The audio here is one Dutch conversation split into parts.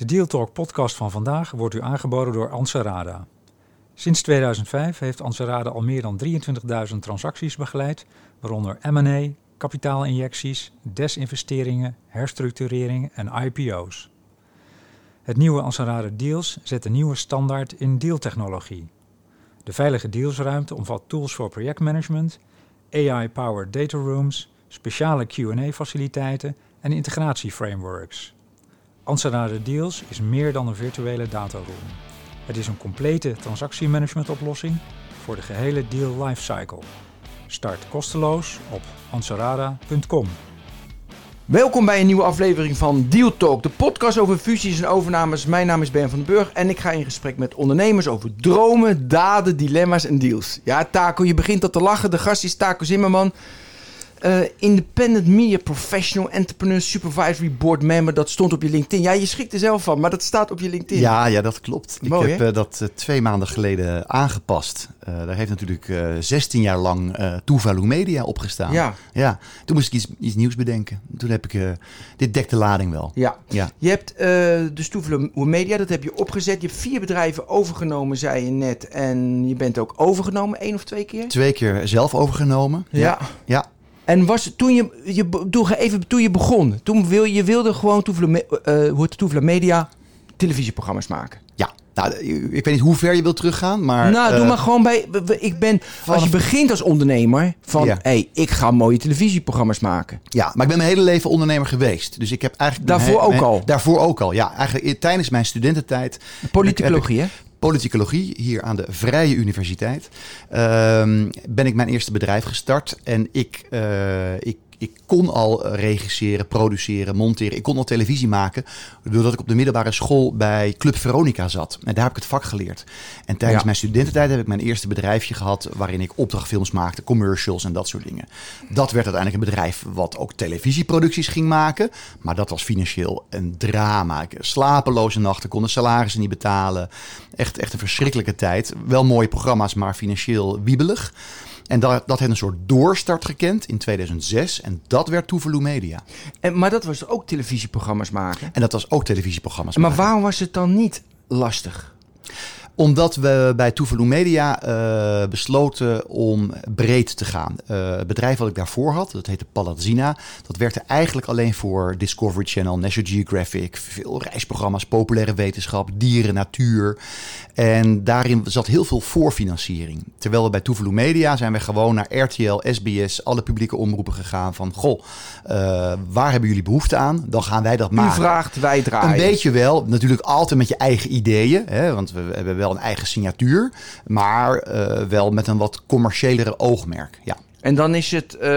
De Deal Talk podcast van vandaag wordt u aangeboden door Anserada. Sinds 2005 heeft Anserada al meer dan 23.000 transacties begeleid, waaronder M&A, kapitaalinjecties, desinvesteringen, herstructureringen en IPO's. Het nieuwe Anserada Deals zet een nieuwe standaard in dealtechnologie. De veilige dealsruimte omvat tools voor projectmanagement, AI-powered data rooms, speciale Q&A-faciliteiten en integratieframeworks. Anserada Deals is meer dan een virtuele dataroom. Het is een complete transactiemanagementoplossing voor de gehele deal lifecycle. Start kosteloos op ansarada.com. Welkom bij een nieuwe aflevering van Deal Talk, de podcast over fusies en overnames. Mijn naam is Ben van den Burg en ik ga in gesprek met ondernemers over dromen, daden, dilemma's en deals. Ja, Taco, je begint al te lachen. De gast is Taco Zimmerman. Uh, independent Media Professional Entrepreneur Supervisory Board Member. Dat stond op je LinkedIn. Ja, je schrikt er zelf van, maar dat staat op je LinkedIn. Ja, ja dat klopt. Mooi, ik heb uh, dat uh, twee maanden geleden aangepast. daar heeft natuurlijk 16 jaar lang Tuvalu Media opgestaan. Ja. ja. Toen moest ik iets, iets nieuws bedenken. Toen heb ik... dit dekt de lading wel. Ja. ja. Je hebt dus Tuvalu Media, dat heb je opgezet. Je hebt vier bedrijven overgenomen, zei je net. En je bent ook overgenomen, één of twee keer? Twee keer zelf overgenomen. Ja. Ja. ja. En was toen je, je, toen, even, toen je begon, toen wil, je wilde gewoon Toevla uh, Media televisieprogramma's maken. Ja, nou, ik weet niet hoe ver je wilt teruggaan, maar... Nou, uh, doe maar gewoon bij... Ik ben, als je begint als ondernemer, van... Ja. hey, ik ga mooie televisieprogramma's maken. Ja, maar ik ben mijn hele leven ondernemer geweest. Dus ik heb eigenlijk... Daarvoor mijn- ook mijn- al? Daarvoor ook al, ja. Eigenlijk tijdens mijn studententijd... Politicologie, hè? Politicologie hier aan de Vrije Universiteit. Ehm, ben ik mijn eerste bedrijf gestart. En ik, eh, ik, ik kon al regisseren, produceren, monteren. Ik kon al televisie maken. Doordat ik op de middelbare school bij Club Veronica zat. En daar heb ik het vak geleerd. En tijdens Ja. mijn studententijd heb ik mijn eerste bedrijfje gehad. waarin ik opdrachtfilms maakte, commercials en dat soort dingen. Dat werd uiteindelijk een bedrijf wat ook televisieproducties ging maken. Maar dat was financieel een drama. Ik slapeloze nachten, kon de salarissen niet betalen. Echt, echt een verschrikkelijke tijd. Wel mooie programma's, maar financieel wiebelig. En dat, dat heeft een soort doorstart gekend in 2006. En dat werd Tuvalu Media. En, maar dat was ook televisieprogramma's maken. En dat was ook televisieprogramma's. Maar maken. waarom was het dan niet lastig? Omdat we bij Tuvalu Media eh, besloten om breed te gaan. Eh, het bedrijf wat ik daarvoor had, dat heette Palazzina. Dat werkte eigenlijk alleen voor Discovery Channel, National Geographic. Veel reisprogramma's, populaire wetenschap, dieren, natuur. En daarin zat heel veel voorfinanciering. Terwijl we bij Tuvalu Media zijn we gewoon naar RTL, SBS, alle publieke omroepen gegaan. Van, goh, eh, waar hebben jullie behoefte aan? Dan gaan wij dat U maken. vraagt, wij draaien. Een beetje wel. Natuurlijk altijd met je eigen ideeën. Hè, want we hebben wel een eigen signatuur. Maar eh, wel met een wat commerciëlere oogmerk. Ja. En dan is het, eh,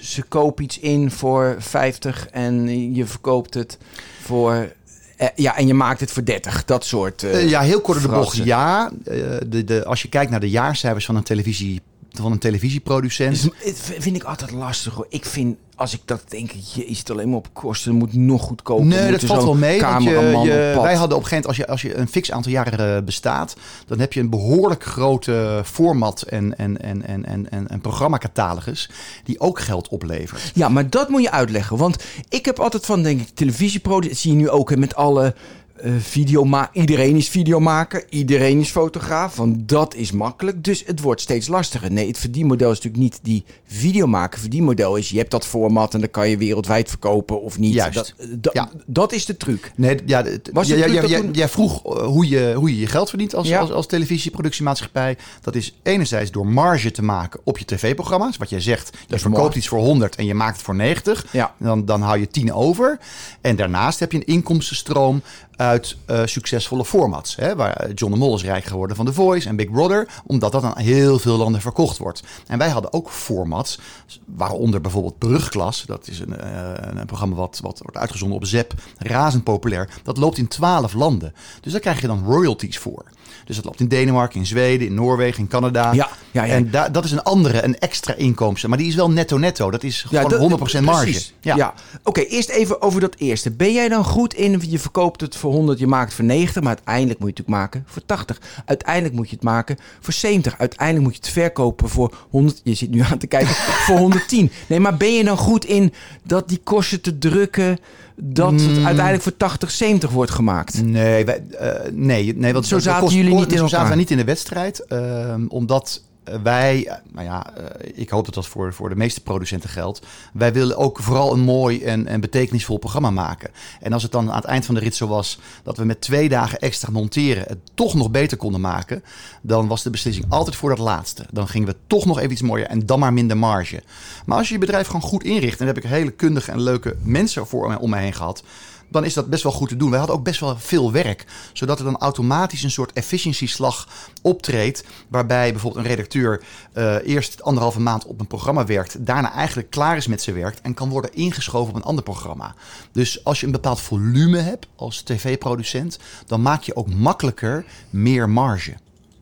ze kopen iets in voor 50 en je verkoopt het voor... eh, ja, en je maakt het voor 30. Dat soort... ja, heel kort de bocht. Ja, de, de, als je kijkt naar de jaarcijfers van een, televisie, van een televisieproducent. Dus, het vind ik altijd lastig hoor. Ik vind, als ik dat denk, je is het alleen maar op kosten. Moet nog goedkoper. Nee, dat valt wel mee. Want je, wij hadden op een gegeven moment, als je, als je een fix aantal jaren eh, bestaat, dan heb je een behoorlijk grote format en, en, en, en, en, en, en programmacatalogus die ook geld oplevert. Ja, maar dat moet je uitleggen. Want ik heb altijd van, denk ik, televisieproductie. zie je nu ook hè, met alle eh videoma Iedereen is videomaker, iedereen is fotograaf. Want dat is makkelijk. Dus het wordt steeds lastiger. Nee, het verdienmodel is natuurlijk niet die videomaker. Het verdienmodel is, je hebt dat format en dan kan je wereldwijd verkopen of niet. Juist. Dat, dat, Ja. dat is de truc. Nee, ja, het- Was ja, toen- jij vroeg eh, hoe je, hoe je je geld verdient als, als, als televisieproductiemaatschappij. Dat is enerzijds door marge te maken op je tv-programma's. Wat jij zegt, je verkoopt mooi. iets voor 100 en je maakt het voor 90. Ja. Dan, dan hou je 10 over. En daarnaast heb je een inkomstenstroom uit eh, succesvolle formats. Hè, waar John de Mol is rijk geworden van The Voice en Big Brother. Omdat dat aan heel veel landen verkocht wordt. En wij hadden ook formats, waaronder bijvoorbeeld Brugklas. Dat is een, eh, een programma wat, wat wordt uitgezonden op ZEP. Razend populair. Dat loopt in 12 landen. Dus daar krijg je dan royalties voor. Dus dat loopt in Denemarken, in Zweden, in Noorwegen, in Canada. Ja, ja, ja. En da- dat is een andere, een extra inkomsten. Maar die is wel netto-netto. Dat is gewoon dat- 100% marge. Ja. Oké, eerst even over dat eerste. Ben jij dan goed in, je verkoopt het voor 100, je maakt het voor 90, maar uiteindelijk moet je het natuurlijk maken voor 80. Uiteindelijk moet je het maken voor 70. Uiteindelijk moet je het verkopen voor 100. Je zit nu aan te kijken voor 110. Nee, maar ben je dan goed in dat die kosten te drukken dat het Mm. uiteindelijk voor 80, 70 wordt gemaakt? Nee, wij, eh, nee, nee, want Zo zaten kost- jullie niet kost- in zaten niet in de wedstrijd, ehm, omdat eh, wij, eh, nou ja, eh, ik hoop dat dat voor, voor de meeste producenten geldt. Wij willen ook vooral een mooi en, en betekenisvol programma maken. En als het dan aan het eind van de rit zo was dat we met twee dagen extra monteren het toch nog beter konden maken, dan was de beslissing altijd voor dat laatste. Dan gingen we toch nog even iets mooier en dan maar minder marge. Maar als je je bedrijf gewoon goed inricht, en daar heb ik hele kundige en leuke mensen voor om me heen gehad, dan is dat best wel goed te doen. Wij hadden ook best wel veel werk, zodat er dan automatisch een soort efficiëntieslag optreedt, waarbij bijvoorbeeld een redacteur eh, eerst anderhalve maand op een programma werkt, daarna eigenlijk klaar is met zijn werk en kan worden ingeschoven op een ander programma. Dus als je een bepaald volume hebt als tv-producent, dan maak je ook makkelijker meer marge.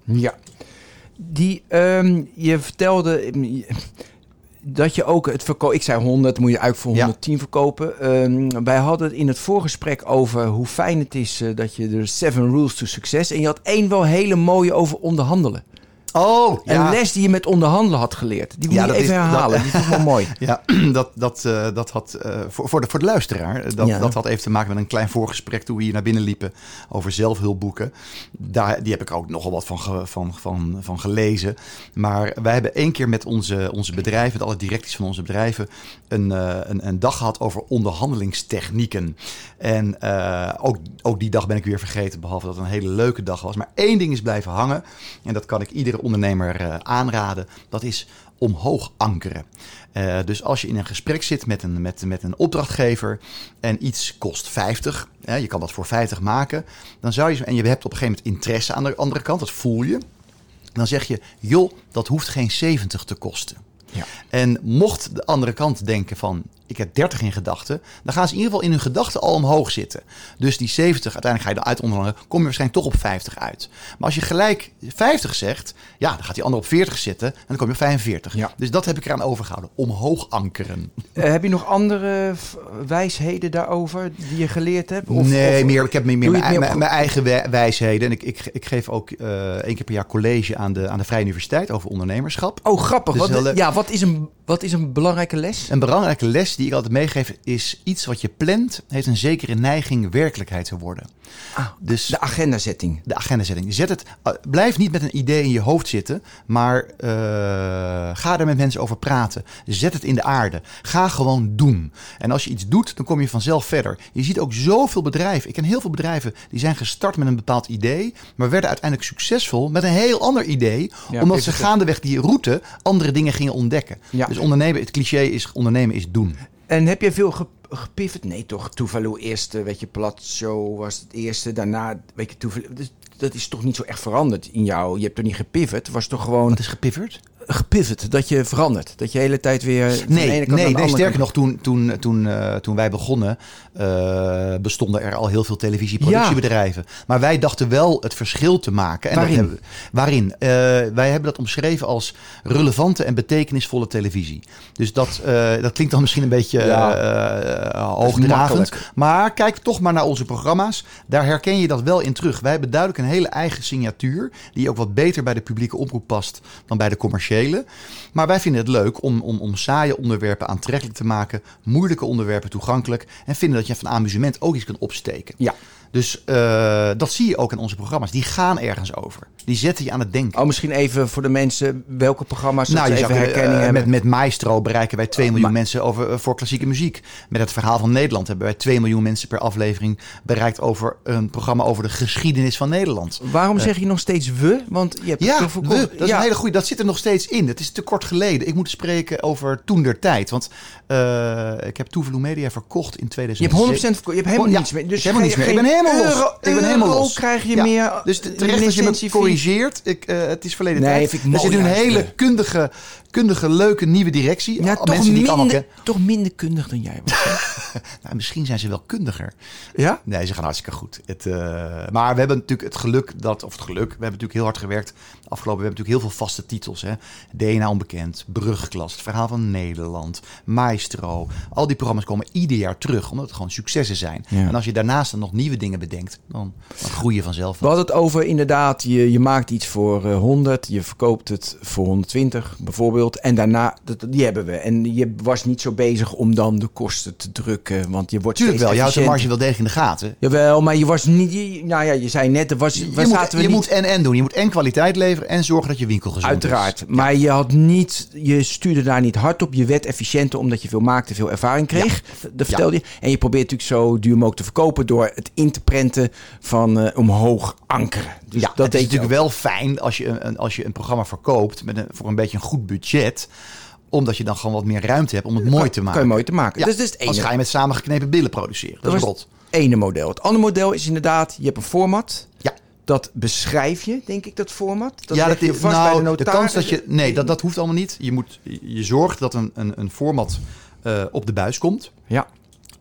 Ja. Die, ehm, je vertelde dat je ook het verkoop. Ik zei 100, moet je eigenlijk voor Ja. 110 verkopen. Ehm, wij hadden het in het voorgesprek over hoe fijn het is eh, dat je de Seven Rules to Success. En je had één wel hele mooie over onderhandelen. Oh, Een les die je met onderhandelen had geleerd. Die moet Ja, je even is- herhalen. dat- Die vond ik wel mooi. Ja, dat, dat, eh, dat had eh, voor, voor, de, voor de luisteraar, eh, dat, Ja. dat had even te maken met een klein voorgesprek toen we hier naar binnen liepen over zelfhulpboeken. Daar, die heb ik ook nogal wat van, ge- van, van, van gelezen. Maar wij hebben één keer met onze, onze bedrijven, met alle directies van onze bedrijven, een, een, een dag gehad over onderhandelingstechnieken. En ook, ook die dag ben ik weer vergeten, behalve dat het een hele leuke dag was. Maar één ding is blijven hangen, en dat kan ik iedere ondernemer eh, aanraden, dat is omhoog ankeren. Eh, dus als je in een gesprek zit met een, met, met een opdrachtgever en iets kost 50, hè, je kan dat voor 50 maken, dan zou je, en je hebt op een gegeven moment interesse aan de andere kant, dat voel je, dan zeg je, joh, dat hoeft geen 70 te kosten. Ja. En mocht de andere kant denken van, ik heb 30 in gedachten, dan gaan ze in ieder geval in hun gedachten al omhoog zitten. Dus die 70, uiteindelijk ga je dan uit onderhandelen, kom je waarschijnlijk toch op 50 uit. Maar als je gelijk 50 zegt, ja, dan gaat die ander op 40 zitten en dan kom je op 45. Ja. Dus dat heb ik eraan overgehouden, omhoog ankeren. Eh, heb je nog andere wijsheden daarover die je geleerd hebt? Of- nee, of- meer, ik heb meer, meer mijn, het meer mijn, op- mijn eigen wij- wijsheden. En ik, ik, ik geef ook eh één keer per jaar college aan de, aan de Vrije Universiteit over ondernemerschap. Oh, grappig. Dus Wat, ja, wat is, een, wat is een belangrijke les? Een belangrijke les die ik altijd meegeef is iets wat je plant heeft een zekere neiging werkelijkheid te worden. Ah, Dus de agendazetting. de agendazetting. Zet het, uh, blijf niet met een idee in je hoofd zitten, maar uh, ga er met mensen over praten. Zet het in de aarde. Ga gewoon doen. En als je iets doet, dan kom je vanzelf verder. Je ziet ook zoveel bedrijven. Ik ken heel veel bedrijven die zijn gestart met een bepaald idee, maar werden uiteindelijk succesvol met een heel ander idee, Ja, omdat ze gaandeweg die route andere dingen gingen ontdekken. Ja. Dus ondernemen, het cliché is ondernemen is doen. En heb je veel ge- gepivot? Nee, toch? Tuvalu eerste, weet je, Plat Show was het eerste. Daarna, weet je, Tuvalu... dat is toch niet zo echt veranderd in jou? Je hebt toch niet gepivot? Het was toch gewoon Wat is gepivot? Gepivot, dat je verandert. Dat je de hele tijd weer van de Nee, ene kant nee, naar de nee sterker kant- nog, toen, toen, toen, uh, toen wij begonnen, uh, bestonden er al heel veel televisieproductiebedrijven. Ja. Maar wij dachten wel het verschil te maken. En waarin? Dat hebben, waarin? Uh, wij hebben dat omschreven als relevante en betekenisvolle televisie. Dus dat, dat klinkt dan misschien een beetje ja. hoogdravend. Maar kijk toch maar naar onze programma's. Daar herken je dat wel in terug. Wij hebben duidelijk een hele eigen signatuur, die ook wat beter bij de publieke omroep past dan bij de commerciële. Maar wij vinden het leuk om, om, om saaie onderwerpen aantrekkelijk te maken, moeilijke onderwerpen toegankelijk en vinden dat je van amusement ook iets kunt opsteken. Ja. Dus uh, dat zie je ook in onze programma's. Die gaan ergens over. Die zetten je aan het denken. Oh, misschien even voor de mensen welke programma's nou, je even herkenning uh, hebben. Met, met Maestro bereiken wij 2 miljoen Ma mensen over, uh, voor klassieke muziek. Met het verhaal van Nederland hebben wij 2 miljoen mensen per aflevering bereikt over een programma over de geschiedenis van Nederland. Waarom zeg je nog steeds we? Want je hebt ja, toch we, dat is ja. een hele goede. Dat zit er nog steeds in. Het is te kort geleden. Ik moet spreken over toen der tijd. Want ik heb Tuvalu Media verkocht in 2007. Je hebt 100% verkocht. Je hebt helemaal ja, niets meer. Dus helemaal niets meer. Ik ben helemaal los. Euro, ik ben helemaal los. krijg je ja. meer. Dus terecht als je me corrigeert. Ik, uh, het is verleden nee, tijd. Vind ik er zit nu een hele kundige, kundige, leuke nieuwe directie. Ja, Al- toch, mensen die ik minder, ken. toch minder kundig dan jij was. Nou, misschien zijn ze wel kundiger. ja? Nee, ze gaan hartstikke goed. Het, eh, maar we hebben natuurlijk het geluk dat, of het geluk, we hebben natuurlijk heel hard gewerkt. Afgelopen, we hebben natuurlijk heel veel vaste titels. Hè? DNA Onbekend, Brugklas, Het Verhaal van Nederland, Maestro. Al die programma's komen ieder jaar terug, omdat het gewoon successen zijn. Ja. En als je daarnaast dan nog nieuwe dingen bedenkt, dan, dan groei je vanzelf. We hadden het over inderdaad, je, je maakt iets voor eh, 100, je verkoopt het voor 120 bijvoorbeeld. En daarna, dat, die hebben we. En je was niet zo bezig om dan de kosten te drukken, want je wordt Tuurlijk wel, je houdt de marge wel degelijk in de gaten. Jawel, maar je was niet, je- nou ja, je zei net, er was, Je, moet, we je niet... moet en-en doen. Je moet en kwaliteit leveren en zorgen dat je winkel gezond Uiteraard. is. Maar je had niet, je stuurde daar niet hard op. Je werd efficiënter omdat je veel maakte, veel ervaring kreeg. Dat vertelde je. En je probeert natuurlijk zo duur mogelijk te verkopen door het in te prenten van eh, omhoog ankeren. Dus ja, dat het is natuurlijk wel fijn als je een, een- als je een programma verkoopt met een, voor een beetje een goed budget. Omdat je dan gewoon wat meer ruimte hebt om het mooi te maken. Kan je mooi te maken. Ja, Dus het Anders ene, ga je met samengeknepen billen produceren. Dat, Dat is rot. ene model. Het andere model is inderdaad, je hebt een format. Ja. Dat beschrijf je, denk ik, dat format. Dat ja, dat je is, vast nou, bij de de, notaris. kans dat je... Nee, dat, dat hoeft allemaal niet. Je, moet, je zorgt dat een, een, een format eh, op de buis komt. Ja,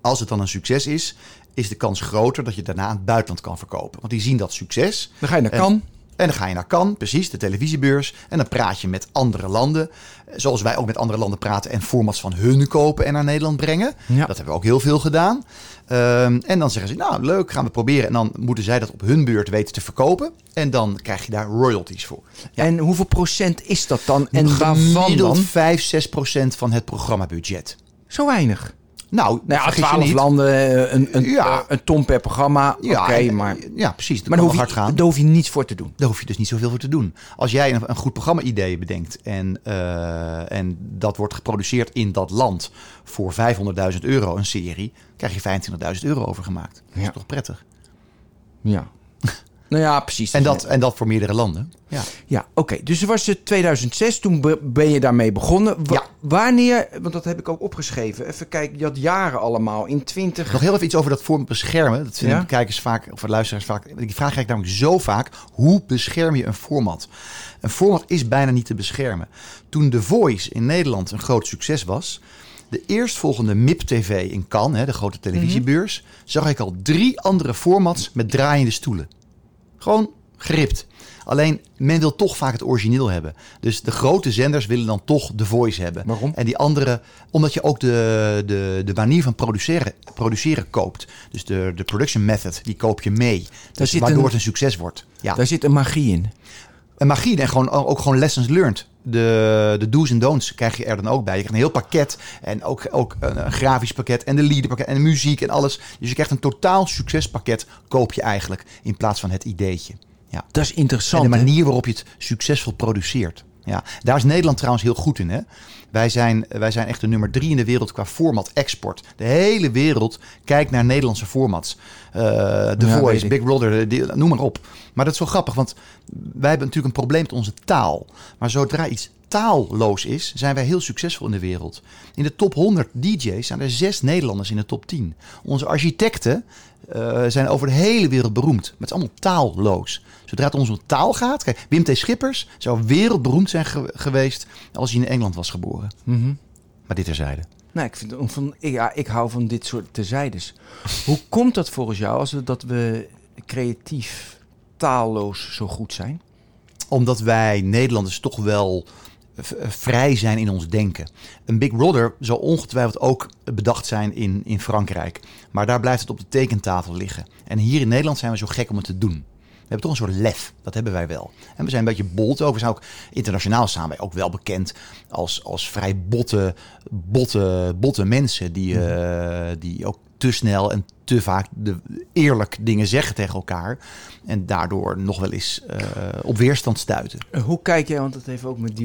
Als het dan een succes is, is de kans groter dat je daarna aan het buitenland kan verkopen. Want die zien dat succes. dan ga je naar Cannes. En dan ga je naar Cannes, precies, de televisiebeurs. En dan praat je met andere landen. Zoals wij ook met andere landen praten en formats van hun kopen en naar Nederland brengen. Ja. Dat hebben we ook heel veel gedaan. Ehm, en dan zeggen ze, nou leuk, gaan we proberen. En dan moeten zij dat op hun beurt weten te verkopen. En dan krijg je daar royalties voor. En hoeveel procent is dat dan? En waarvan dan? 5, 6 procent van het programmabudget. Zo weinig. Nou, Nou ja, vergis je 12 niet. landen, eh, een, een, Ja. eh, een ton per programma. Ja, en- maar, ja, precies. Maar daar hoef, hard gaan. je, daar hoef je niets voor te doen. Daar hoef je dus niet zoveel voor te doen. Als jij een, een goed programma-idee bedenkt en, eh, en dat wordt geproduceerd in dat land voor 500.000 euro een serie, krijg je 25.000 euro overgemaakt. Dat Ja. is toch prettig? Ja. Nou ja, precies. En dat, en dat voor meerdere landen. Ja. Ja, oké. Dus het was het 2006, toen be- ben je daarmee begonnen. Wa- Ja. Wanneer, want dat heb ik ook opgeschreven. Even kijken, je had jaren allemaal. In 20... Nog heel even iets over dat vorm beschermen. Dat vinden Ja? kijkers vaak, of luisteraars vaak. Die vraag krijg ik namelijk zo vaak. Hoe bescherm je een format? Een format is bijna niet te beschermen. Toen The Voice in Nederland een groot succes was... De eerstvolgende MIP-TV in Cannes, hè, de grote televisiebeurs... zag ik al drie andere formats met draaiende stoelen. Gewoon geript. Alleen, men wil toch vaak het origineel hebben. Dus de grote zenders willen dan toch The Voice hebben. Waarom? En die andere, omdat je ook de, de, de manier van produceren, produceren koopt. Dus de, de production method, die koop je mee. Dus zit waardoor een- het een succes wordt. Ja. Daar zit een magie in. En magie en gewoon, ook gewoon lessons learned. De, de do's en don'ts krijg je er dan ook bij. Je krijgt een heel pakket. En ook, ook een, een grafisch pakket. En de leaderpakket. En de muziek en alles. Dus je krijgt een totaal succespakket. Koop je eigenlijk. In plaats van het ideetje. Ja. Dat is interessant. En de manier waarop je het succesvol produceert. Ja, daar is Nederland trouwens heel goed in. Hè? Wij, zijn, wij zijn echt de nummer drie in de wereld qua format export. De hele wereld kijkt naar Nederlandse formats. Eh The Ja, Voice. Big Brother, die- noem maar op. Maar dat is wel grappig, want wij hebben natuurlijk een probleem met onze taal. Maar zodra iets taalloos is, zijn wij heel succesvol in de wereld. In de top 100 DJ's zijn er zes Nederlanders in de top 10. Onze architecten eh, zijn over de hele wereld beroemd. Maar het is allemaal taalloos. Zodra het om onze taal gaat... Kijk, Wim T. Schippers zou wereldberoemd zijn ge- geweest... als hij in Engeland was geboren. Mhm. Maar dit terzijde. Nou, ik, vind, van, ja, ik hou van dit soort terzijdes. Hoe komt dat volgens jou als we, dat we creatief, taalloos zo goed zijn? Omdat wij Nederlanders toch wel vrij zijn in ons denken. Een Big Brother zal ongetwijfeld ook bedacht zijn in, in Frankrijk. Maar daar blijft het op de tekentafel liggen. En hier in Nederland zijn we zo gek om het te doen. We hebben toch een soort lef. Dat hebben wij wel. En we zijn een beetje bold ook. We zijn ook internationaal staan wij ook wel bekend als, als vrij botte, botte, botte mensen. Die, eh, die ook te snel en te vaak de, eerlijk dingen zeggen tegen elkaar. En daardoor nog wel eens eh, op weerstand stuiten. Eh, Hoe kijk jij, want dat heeft ook met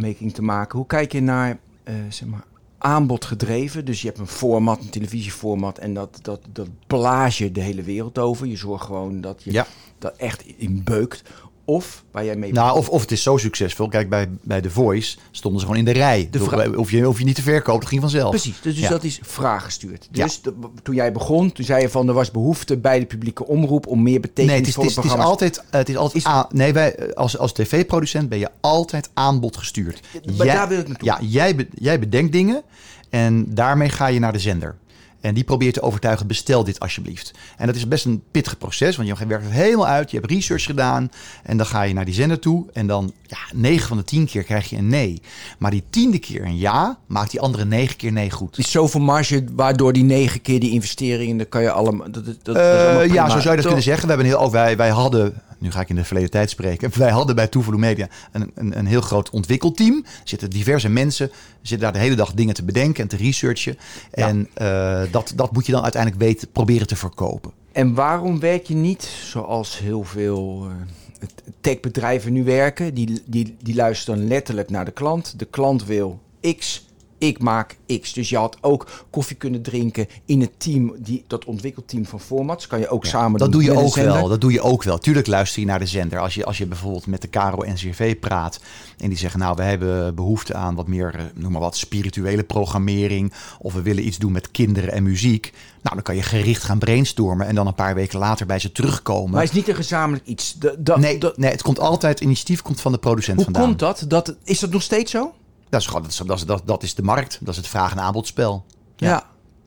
dealmaking te maken. Hoe kijk je naar, eh, zeg maar, aanbod gedreven? Dus je hebt een format, een televisieformat en dat, dat, dat blaas je de hele wereld over. Je zorgt gewoon dat je Ja. dat echt in beukt. Of waar jij mee Nou, of, of het is zo succesvol. Kijk, bij, bij The Voice stonden ze gewoon in de rij. De of, je, of je niet te verkopen, dat ging vanzelf. Precies, dus, dus Ja. dat is vraaggestuurd. Ja. Dus de- toen jij begon, toen zei je van er was behoefte bij de publieke omroep om meer Nee, het is, het is, het is altijd, het is altijd Is- aan- nee, wij, eh, als, als tv-producent ben je altijd aanbod gestuurd. maar daar wil ik naartoe. Ja, jij, jij bedenkt dingen en daarmee ga je naar de zender. En die probeert te overtuigen, bestel dit alsjeblieft. En dat is best een pittig proces, want je werkt het helemaal uit. Je hebt research gedaan en dan ga je naar die zender toe. En dan, ja, 9 van de 10 keer krijg je een nee. Maar die tiende keer een ja, maakt die andere 9 keer nee goed. Is zoveel marge, waardoor die negen keer die investeringen, dan kan je allemaal... Dat, dat, Eh, ja, zo zou je dat Toch? kunnen zeggen. We hebben heel, oh, wij, wij hadden, nu ga ik in de verleden tijd spreken. Wij hadden bij Toevoeging Media een, een, een heel groot ontwikkelteam. Er zitten diverse mensen, zitten daar de hele dag dingen te bedenken en te researchen. En eh, dat, dat moet je dan uiteindelijk weten, proberen te verkopen. En waarom werk je niet zoals heel veel eh, techbedrijven nu werken? Die, die, die luisteren letterlijk naar de klant. De klant wil X, ik maak X. Dus je had ook koffie kunnen drinken in het team, die, dat ontwikkelteam van formats. Kan je ook Ja, samen dat doen doe je ook wel. Dat doe je ook wel. Tuurlijk luister je naar de zender. Als je, als je bijvoorbeeld met de Caro NCRV praat en die zeggen, nou, we hebben behoefte aan wat meer, eh, noem maar wat, spirituele programmering. Of we willen iets doen met kinderen en muziek. Nou, dan kan je gericht gaan brainstormen en dan een paar weken later bij ze terugkomen. Maar het is niet een gezamenlijk iets. Nee, nee, het komt altijd, het initiatief komt van de producent hoe vandaan. komt dat? dat? Is dat nog steeds zo? Dat is, gewoon, dat, is, dat, is, dat, dat is de markt. Dat is het vraag- en aanbodspel. Ja. Ja.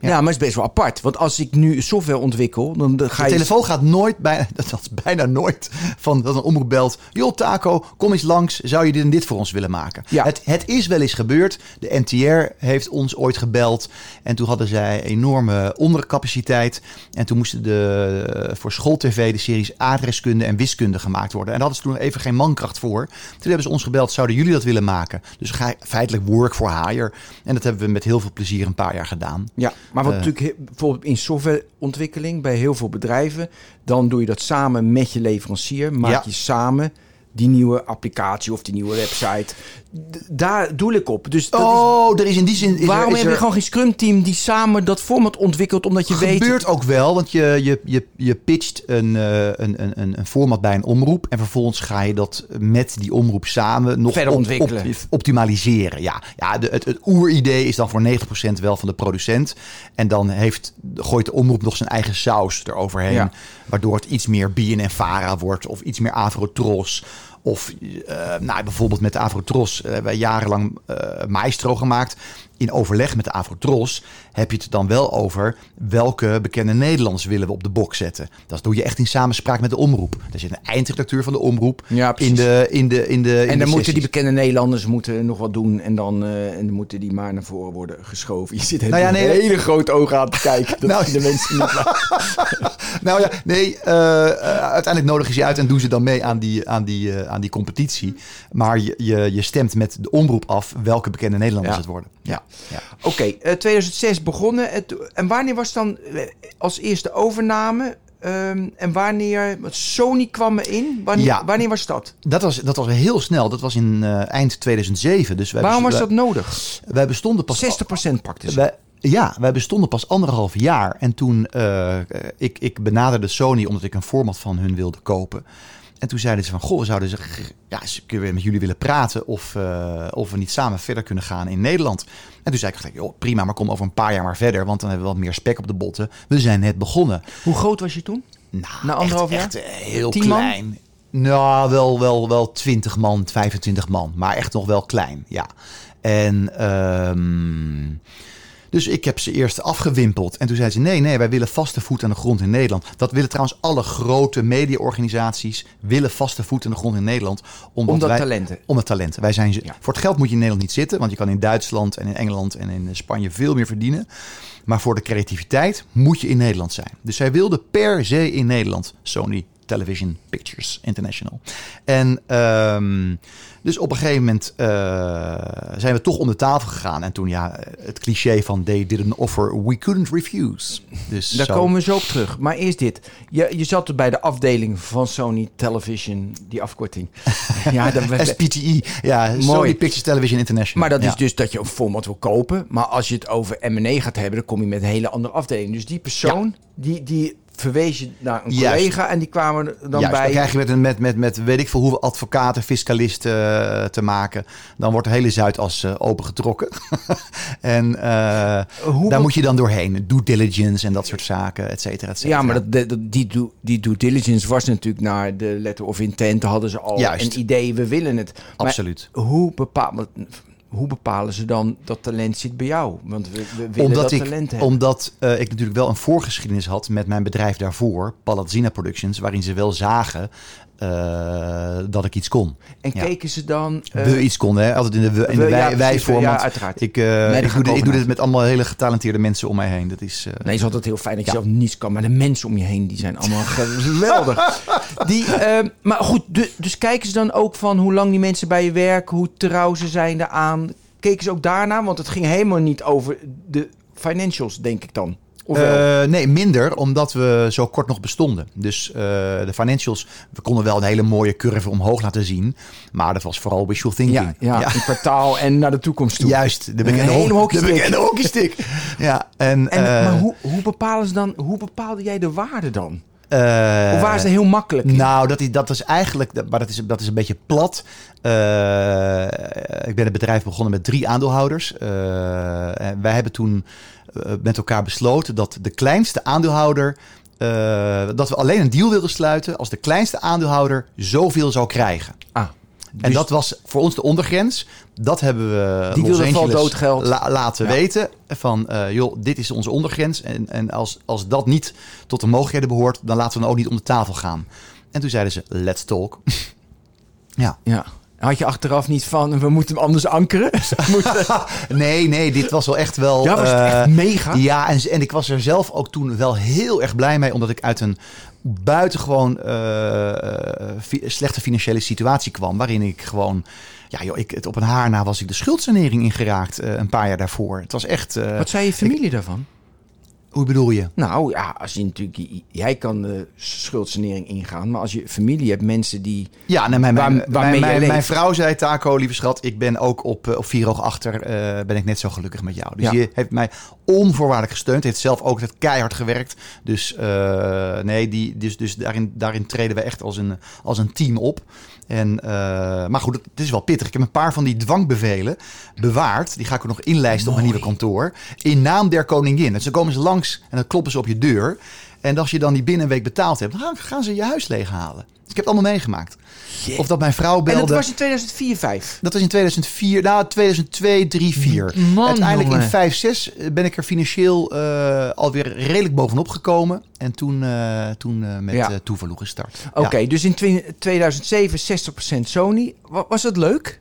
Ja. maar het is best wel apart. Want als ik nu software ontwikkel, dan ga De je... telefoon gaat nooit, bijna, dat is bijna nooit, van dat een omroep belt. Joh, Taco, kom eens langs. Zou je dit en dit voor ons willen maken? Ja. Het, het is wel eens gebeurd. De NTR heeft ons ooit gebeld. En toen hadden zij enorme ondercapaciteit. En toen moesten de, voor schooltv de series adreskunde en wiskunde gemaakt worden. En daar hadden ze toen even geen mankracht voor. Toen hebben ze ons gebeld, zouden jullie dat willen maken? Dus ga feitelijk work for hire. En dat hebben we met heel veel plezier een paar jaar gedaan. Ja, maar wat Eh. natuurlijk bijvoorbeeld in softwareontwikkeling bij heel veel bedrijven, dan doe je dat samen met je leverancier. Maak Ja. je samen die nieuwe applicatie of die nieuwe website. Daar doe ik op. Dus dat Oh, er is in die zin... is, waarom er, is heb je gewoon geen scrum team die samen dat format ontwikkelt, omdat je weet... gebeurt ook wel, want je, je, je, je pitcht een, eh, een, een, een, een format bij een omroep. En vervolgens ga je dat met die omroep samen nog Verder ontwikkelen. optimaliseren. Ja, ja de, het, het oeridee is dan voor 90% wel van de producent. En dan heeft, gooit de omroep nog zijn eigen saus eroverheen. Ja. Waardoor het iets meer BNN-Vara wordt of iets meer Avrotros. Of eh, nou, bijvoorbeeld met de Avrotros eh, hebben wij jarenlang eh, Maestro gemaakt. In overleg met de Avrotros heb je het dan wel over welke bekende Nederlanders willen we op de box zetten. Dat doe je echt in samenspraak met de omroep. Er zit een eindredacteur van de omroep Ja, in de in de in de in en de dan moeten die bekende Nederlanders moeten nog wat doen en dan, eh, en dan moeten die maar naar voren worden geschoven. Je zit Nou ja, nee, hele grote ogen aan te kijken. Dat Nou, zien de mensen niet. Nou ja, nee, eh, eh, uiteindelijk nodig je ze uit en doen ze dan mee aan die, aan die, aan die competitie. Maar je, je, je stemt met de omroep af welke bekende Nederlanders Ja. het worden. Ja. Ja. Oké, eh, 2006 begonnen. Het, en wanneer was dan eh, als eerste overname? Ehm, en wanneer... Sony kwam erin. Wanneer, Ja. wanneer was dat? Dat, was, dat was heel snel. Dat was in eh, eind 2007. Dus wij Waarom was dat nodig? Wij bestonden pas 60% pakte ze. Wij, ja, wij bestonden pas anderhalf jaar. En toen, eh, ik, ik benaderde Sony omdat ik een format van hun wilde kopen. En toen zeiden ze van, goh, we zouden ze, ja, ze kunnen met jullie willen praten of, eh, of we niet samen verder kunnen gaan in Nederland. En toen zei ik, joh, prima, maar kom over een paar jaar maar verder, want dan hebben we wat meer spek op de botten. We zijn net begonnen. Hoe groot was je toen? Nou, Na anderhalf echt, jaar? echt, heel Tien man? klein. Nou, wel, wel, wel 20 man, 25 man, maar echt nog wel klein, ja. En ehm, dus ik heb ze eerst afgewimpeld. En toen zei ze: nee, nee, wij willen vaste voet aan de grond in Nederland. Dat willen trouwens alle grote mediaorganisaties. willen vaste voet aan de grond in Nederland. Omdat, Omdat wij, talenten. Omdat talenten. Wij zijn, Ja. Voor het geld moet je in Nederland niet zitten. Want je kan in Duitsland en in Engeland en in Spanje veel meer verdienen. Maar voor de creativiteit moet je in Nederland zijn. Dus zij wilde per se in Nederland. Sony Television Pictures International. En ehm, dus op een gegeven moment eh, zijn we toch om de tafel gegaan. En toen ja, het cliché van they didn't offer, we couldn't refuse. Dus Daar zo- komen we zo op terug. Maar eerst dit. Je, je zat er bij de afdeling van Sony Television, die afkorting. ja, we- SPTE, ja, Sony Pictures Television International. Maar dat Ja. is dus dat je een format wil kopen. Maar als je het over M&A gaat hebben, dan kom je met een hele andere afdeling. Dus die persoon, die, die verwees je naar een Juist. collega en die kwamen dan Juist, bij. dan krijg je met, een- met, met, met weet ik veel hoeveel advocaten, fiscalisten eh, te maken. Dan wordt de hele Zuidas eh, opengetrokken. en eh, Hoe daar moet je dan doorheen. Due diligence en dat soort zaken, et cetera, et cetera. Ja, maar dat, dat- die, due, die due diligence was natuurlijk naar de letter of intent. Hadden ze al Juist. een idee, we willen het. Maar Absoluut. hoe, bepaal, hoe bepalen ze dan dat talent zit bij jou? Want we, we willen Omdat, dat ik, talent hebben. omdat eh, ik natuurlijk wel een voorgeschiedenis had met mijn bedrijf daarvoor, Palazzina Productions, waarin ze wel zagen eh, dat ik iets kon. en ja. keken ze dan... eh, we iets kon, hè? altijd in de, we- in we- de ja, wij, wij-vorm. ja, uiteraard. Ik, eh, ik, doe, ik dit- ik doe dit met allemaal hele getalenteerde mensen om mij heen. Dat is, eh, Nee, het is altijd heel fijn dat je Ja. zelf niets kan. Maar de mensen om je heen, die zijn allemaal geweldig. Die, maar goed, du- dus kijken ze dan ook van hoe lang die mensen bij je werken, hoe trouw ze zijn daaraan. Keken ze ook daarna? Want het ging helemaal niet over de financials, denk ik dan. Eh, nee, minder, omdat we zo kort nog bestonden. Dus eh, de financials, we konden wel een hele mooie curve omhoog laten zien. Maar dat was vooral wishful thinking. ja, ja, een kwartaal en naar de toekomst toe. Juist, de bekende, ho- de bekende hockeystick. ja, en, En, eh, maar hoe, hoe bepalen ze dan, hoe bepaalde jij de waarde dan? eh, Of waren ze heel makkelijk? in? Nou, dat is, dat eigenlijk, maar dat is, dat is een beetje plat. Ik ben het bedrijf begonnen met drie aandeelhouders. Wij hebben toen met elkaar besloten dat de kleinste aandeelhouder. eh, dat we alleen een deal wilden sluiten als de kleinste aandeelhouder zoveel zou krijgen. ah, En dus- dat was voor ons de ondergrens. Dat hebben we Die Los Angeles la- laten Ja. weten. Van, eh, joh, dit is onze ondergrens. En, en als, als dat niet tot de mogelijkheden behoort, dan laten we dan ook niet om de tafel gaan. En toen zeiden ze, let's talk. ja. ja. Had je achteraf niet van, we moeten hem anders ankeren? Nee, nee, dit was wel echt wel... ja, was het eh, echt mega? Ja, en, en ik was er zelf ook toen wel heel erg blij mee, omdat ik uit een buitengewoon fi- slechte financiële situatie kwam, waarin ik gewoon, ja joh, ik, het op een haar na was ik de schuldsanering ingeraakt eh, een paar jaar daarvoor. Het was echt, Wat zei je familie daarvan? Hoe bedoel je? Nou ja, als je natuurlijk, jij kan de schuldsanering ingaan, maar als je familie hebt, mensen die. Ja, nee, mijn, Waar- mijn, waarmee mijn, mijn, vrouw zei, Taco, lieve schat, ik ben ook op, eh, op vier oog achter, eh, ben ik net zo gelukkig met jou. Dus Ja. je heeft mij onvoorwaardelijk gesteund, heeft zelf ook het keihard gewerkt. Dus eh, nee, die, dus, dus daarin, daarin treden we echt als een, als een team op. En, eh, maar goed, het is wel pittig. Ik heb een paar van die dwangbevelen bewaard. Die ga ik ook nog inlijsten op mijn nieuwe kantoor. In naam der koningin. Dus dan komen ze langs en dan kloppen ze op je deur. En als je dan die binnen een week betaald hebt, dan gaan- ze je huis leeghalen. Dus ik heb het allemaal meegemaakt. Of dat mijn vrouw En belde. dat was in 2004, 5. Dat was in 2004, nou 2002, 3, 4. Man, Uiteindelijk jongen. in 5, 6 ben ik er financieel eh, alweer redelijk bovenop gekomen. En toen, eh, toen eh, met Ja. eh gestart. Oké, Ja. dus in twi- 2007 60% Sony. Wa- Was dat leuk?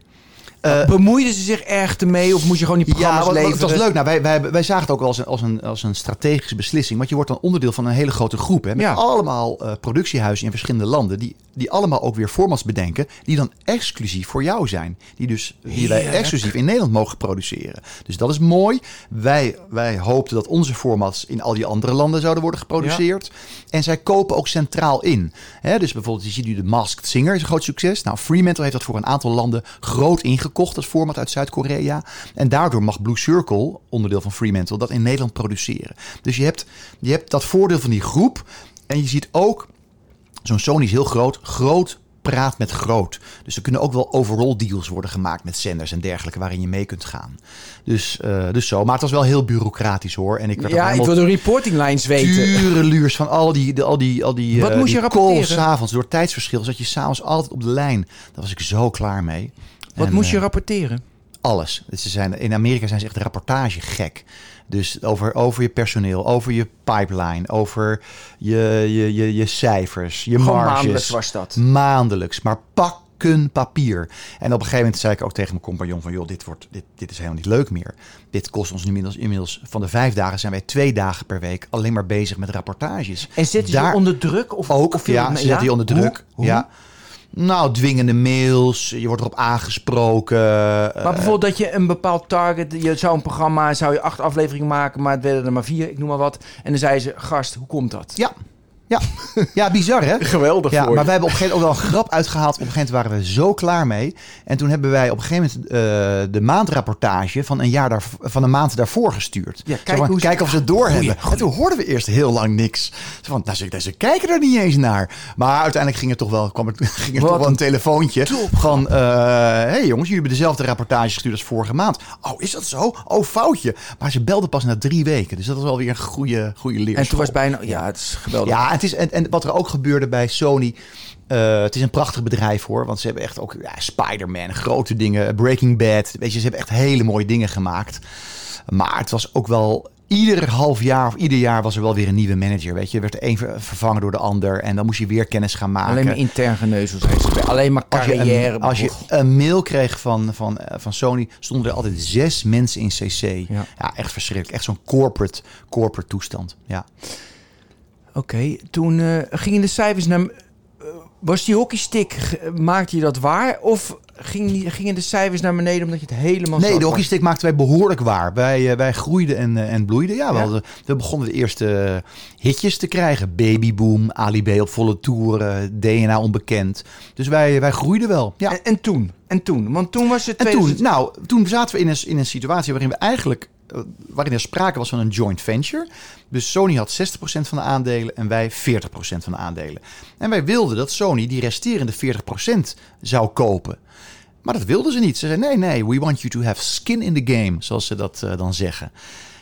Eh, Bemoeiden ze zich erg ermee of moest je gewoon die Ja, programma's wat- leveren? het was leuk. Nou, wij, wij, wij zagen het ook wel als een, als, een, als een strategische beslissing. Want je wordt dan onderdeel van een hele grote groep. Hè, met Ja. allemaal eh, productiehuizen in verschillende landen. Die, die allemaal ook weer formats bedenken. Die dan exclusief voor jou zijn. Die, dus, die wij exclusief in Nederland mogen produceren. Dus dat is mooi. Wij, wij hoopten dat onze formats in al die andere landen zouden worden geproduceerd. En zij kopen ook centraal in. Hè, dus bijvoorbeeld, je ziet nu de Masked Singer is een groot succes. Nou, Fremantle heeft dat voor een aantal landen groot ingekocht. Dat format uit Zuid-Korea. En daardoor mag Blue Circle, onderdeel van Fremantle, dat in Nederland produceren. Dus je hebt, je hebt dat voordeel van die groep. En je ziet ook, zo'n Sony is heel groot. Groot praat met groot. Dus er kunnen ook wel overall deals worden gemaakt met zenders en dergelijke waarin je mee kunt gaan. Dus, eh, dus zo. Maar het was wel heel bureaucratisch hoor. En ik werd Ja, ik wil de reporting lines weten. Tureluurs van al die, de, al die, al die, Wat eh, moest die je rapporteren? calls 's avonds door tijdsverschil. Zat je s'avonds altijd op de lijn. Daar was ik zo klaar mee. Wat En, moest je eh, rapporteren? alles. Dus Ze zijn, in Amerika zijn ze echt rapportagegek. Dus over, over je personeel, over je pipeline, over je, je, je, je cijfers, je Gewoon marges. maandelijks was dat. Maandelijks, maar pakken papier. En op een gegeven moment zei ik ook tegen mijn compagnon van... joh, dit, wordt, dit, dit is helemaal niet leuk meer. Dit kost ons nu inmiddels, inmiddels... van de vijf dagen zijn wij twee dagen per week... alleen maar bezig met rapportages. En Daar- je onder druk? Of, ook, of ja, zetten je onder druk. Hoe? Ja. Nou, dwingende mails, je wordt erop aangesproken. Maar eh, bijvoorbeeld dat je een bepaald target, je zou een programma, zou je acht afleveringen maken, maar het werden er maar vier, ik noem maar wat. En dan zei ze, gast, hoe komt dat? Ja, Ja, ja bizar hè? Geweldig Ja, voor maar wij hebben op een gegeven moment ook wel een grap uitgehaald. Op een gegeven moment waren we zo klaar mee. En toen hebben wij op een gegeven moment eh, de maandrapportage van een, jaar daar, van een maand daarvoor gestuurd. Ja, kijk van, hoe ze- kijken of ze het doorhebben. Goeie, En toen hoorden we eerst heel lang niks. Zo van, nou, ze, ze kijken er niet eens naar. Maar uiteindelijk ging er toch wel, kwam er, ging er toch wel een telefoontje van... eh hey jongens, jullie hebben dezelfde rapportage gestuurd als vorige maand. Oh, is dat zo? Oh, foutje. Maar ze belden pas na drie weken. Dus dat was wel weer een goede, goede leerschool. En toen was bijna... Ja, het is geweldig. Ja, het is, en, en wat er ook gebeurde bij Sony. eh, het is een prachtig bedrijf hoor. Want ze hebben echt ook ja, Spider-Man, grote dingen. Breaking Bad. Weet je, ze hebben echt hele mooie dingen gemaakt. Maar het was ook wel. Ieder half jaar of ieder jaar was er wel weer een nieuwe manager. Weet je, er werd de een ver- vervangen door de ander. En dan moest je weer kennis gaan maken. Alleen maar intern ze. Alleen maar als je, carrière. een, als je een mail kreeg van, van, eh, van Sony, stonden er altijd zes mensen in CC. Ja. Ja, echt verschrikkelijk. Echt zo'n corporate, corporate toestand. Ja. Oké, toen eh, gingen de cijfers naar... eh, was die hockeystick, maakte je dat waar? Of ging gingen de cijfers naar beneden omdat je het helemaal Nee, de hockeystick maakten wij behoorlijk waar. Wij, eh, wij groeiden en, en bloeiden. Ja, we, Ja. hadden- we begonnen de eerste hitjes te krijgen. Babyboom, Ali B op volle toeren, DNA onbekend. Dus wij, wij groeiden wel. Ja. En, en toen? En toen? Want toen was het... En 2000 toen, nou, toen zaten we in een, in een situatie waarin we eigenlijk, waarin er sprake was van een joint venture. Dus Sony had 60% van de aandelen en wij 40% van de aandelen. En wij wilden dat Sony die resterende 40% zou kopen. Maar dat wilden ze niet. Ze zeiden: nee, nee, we want you to have skin in the game, zoals ze dat eh, dan zeggen.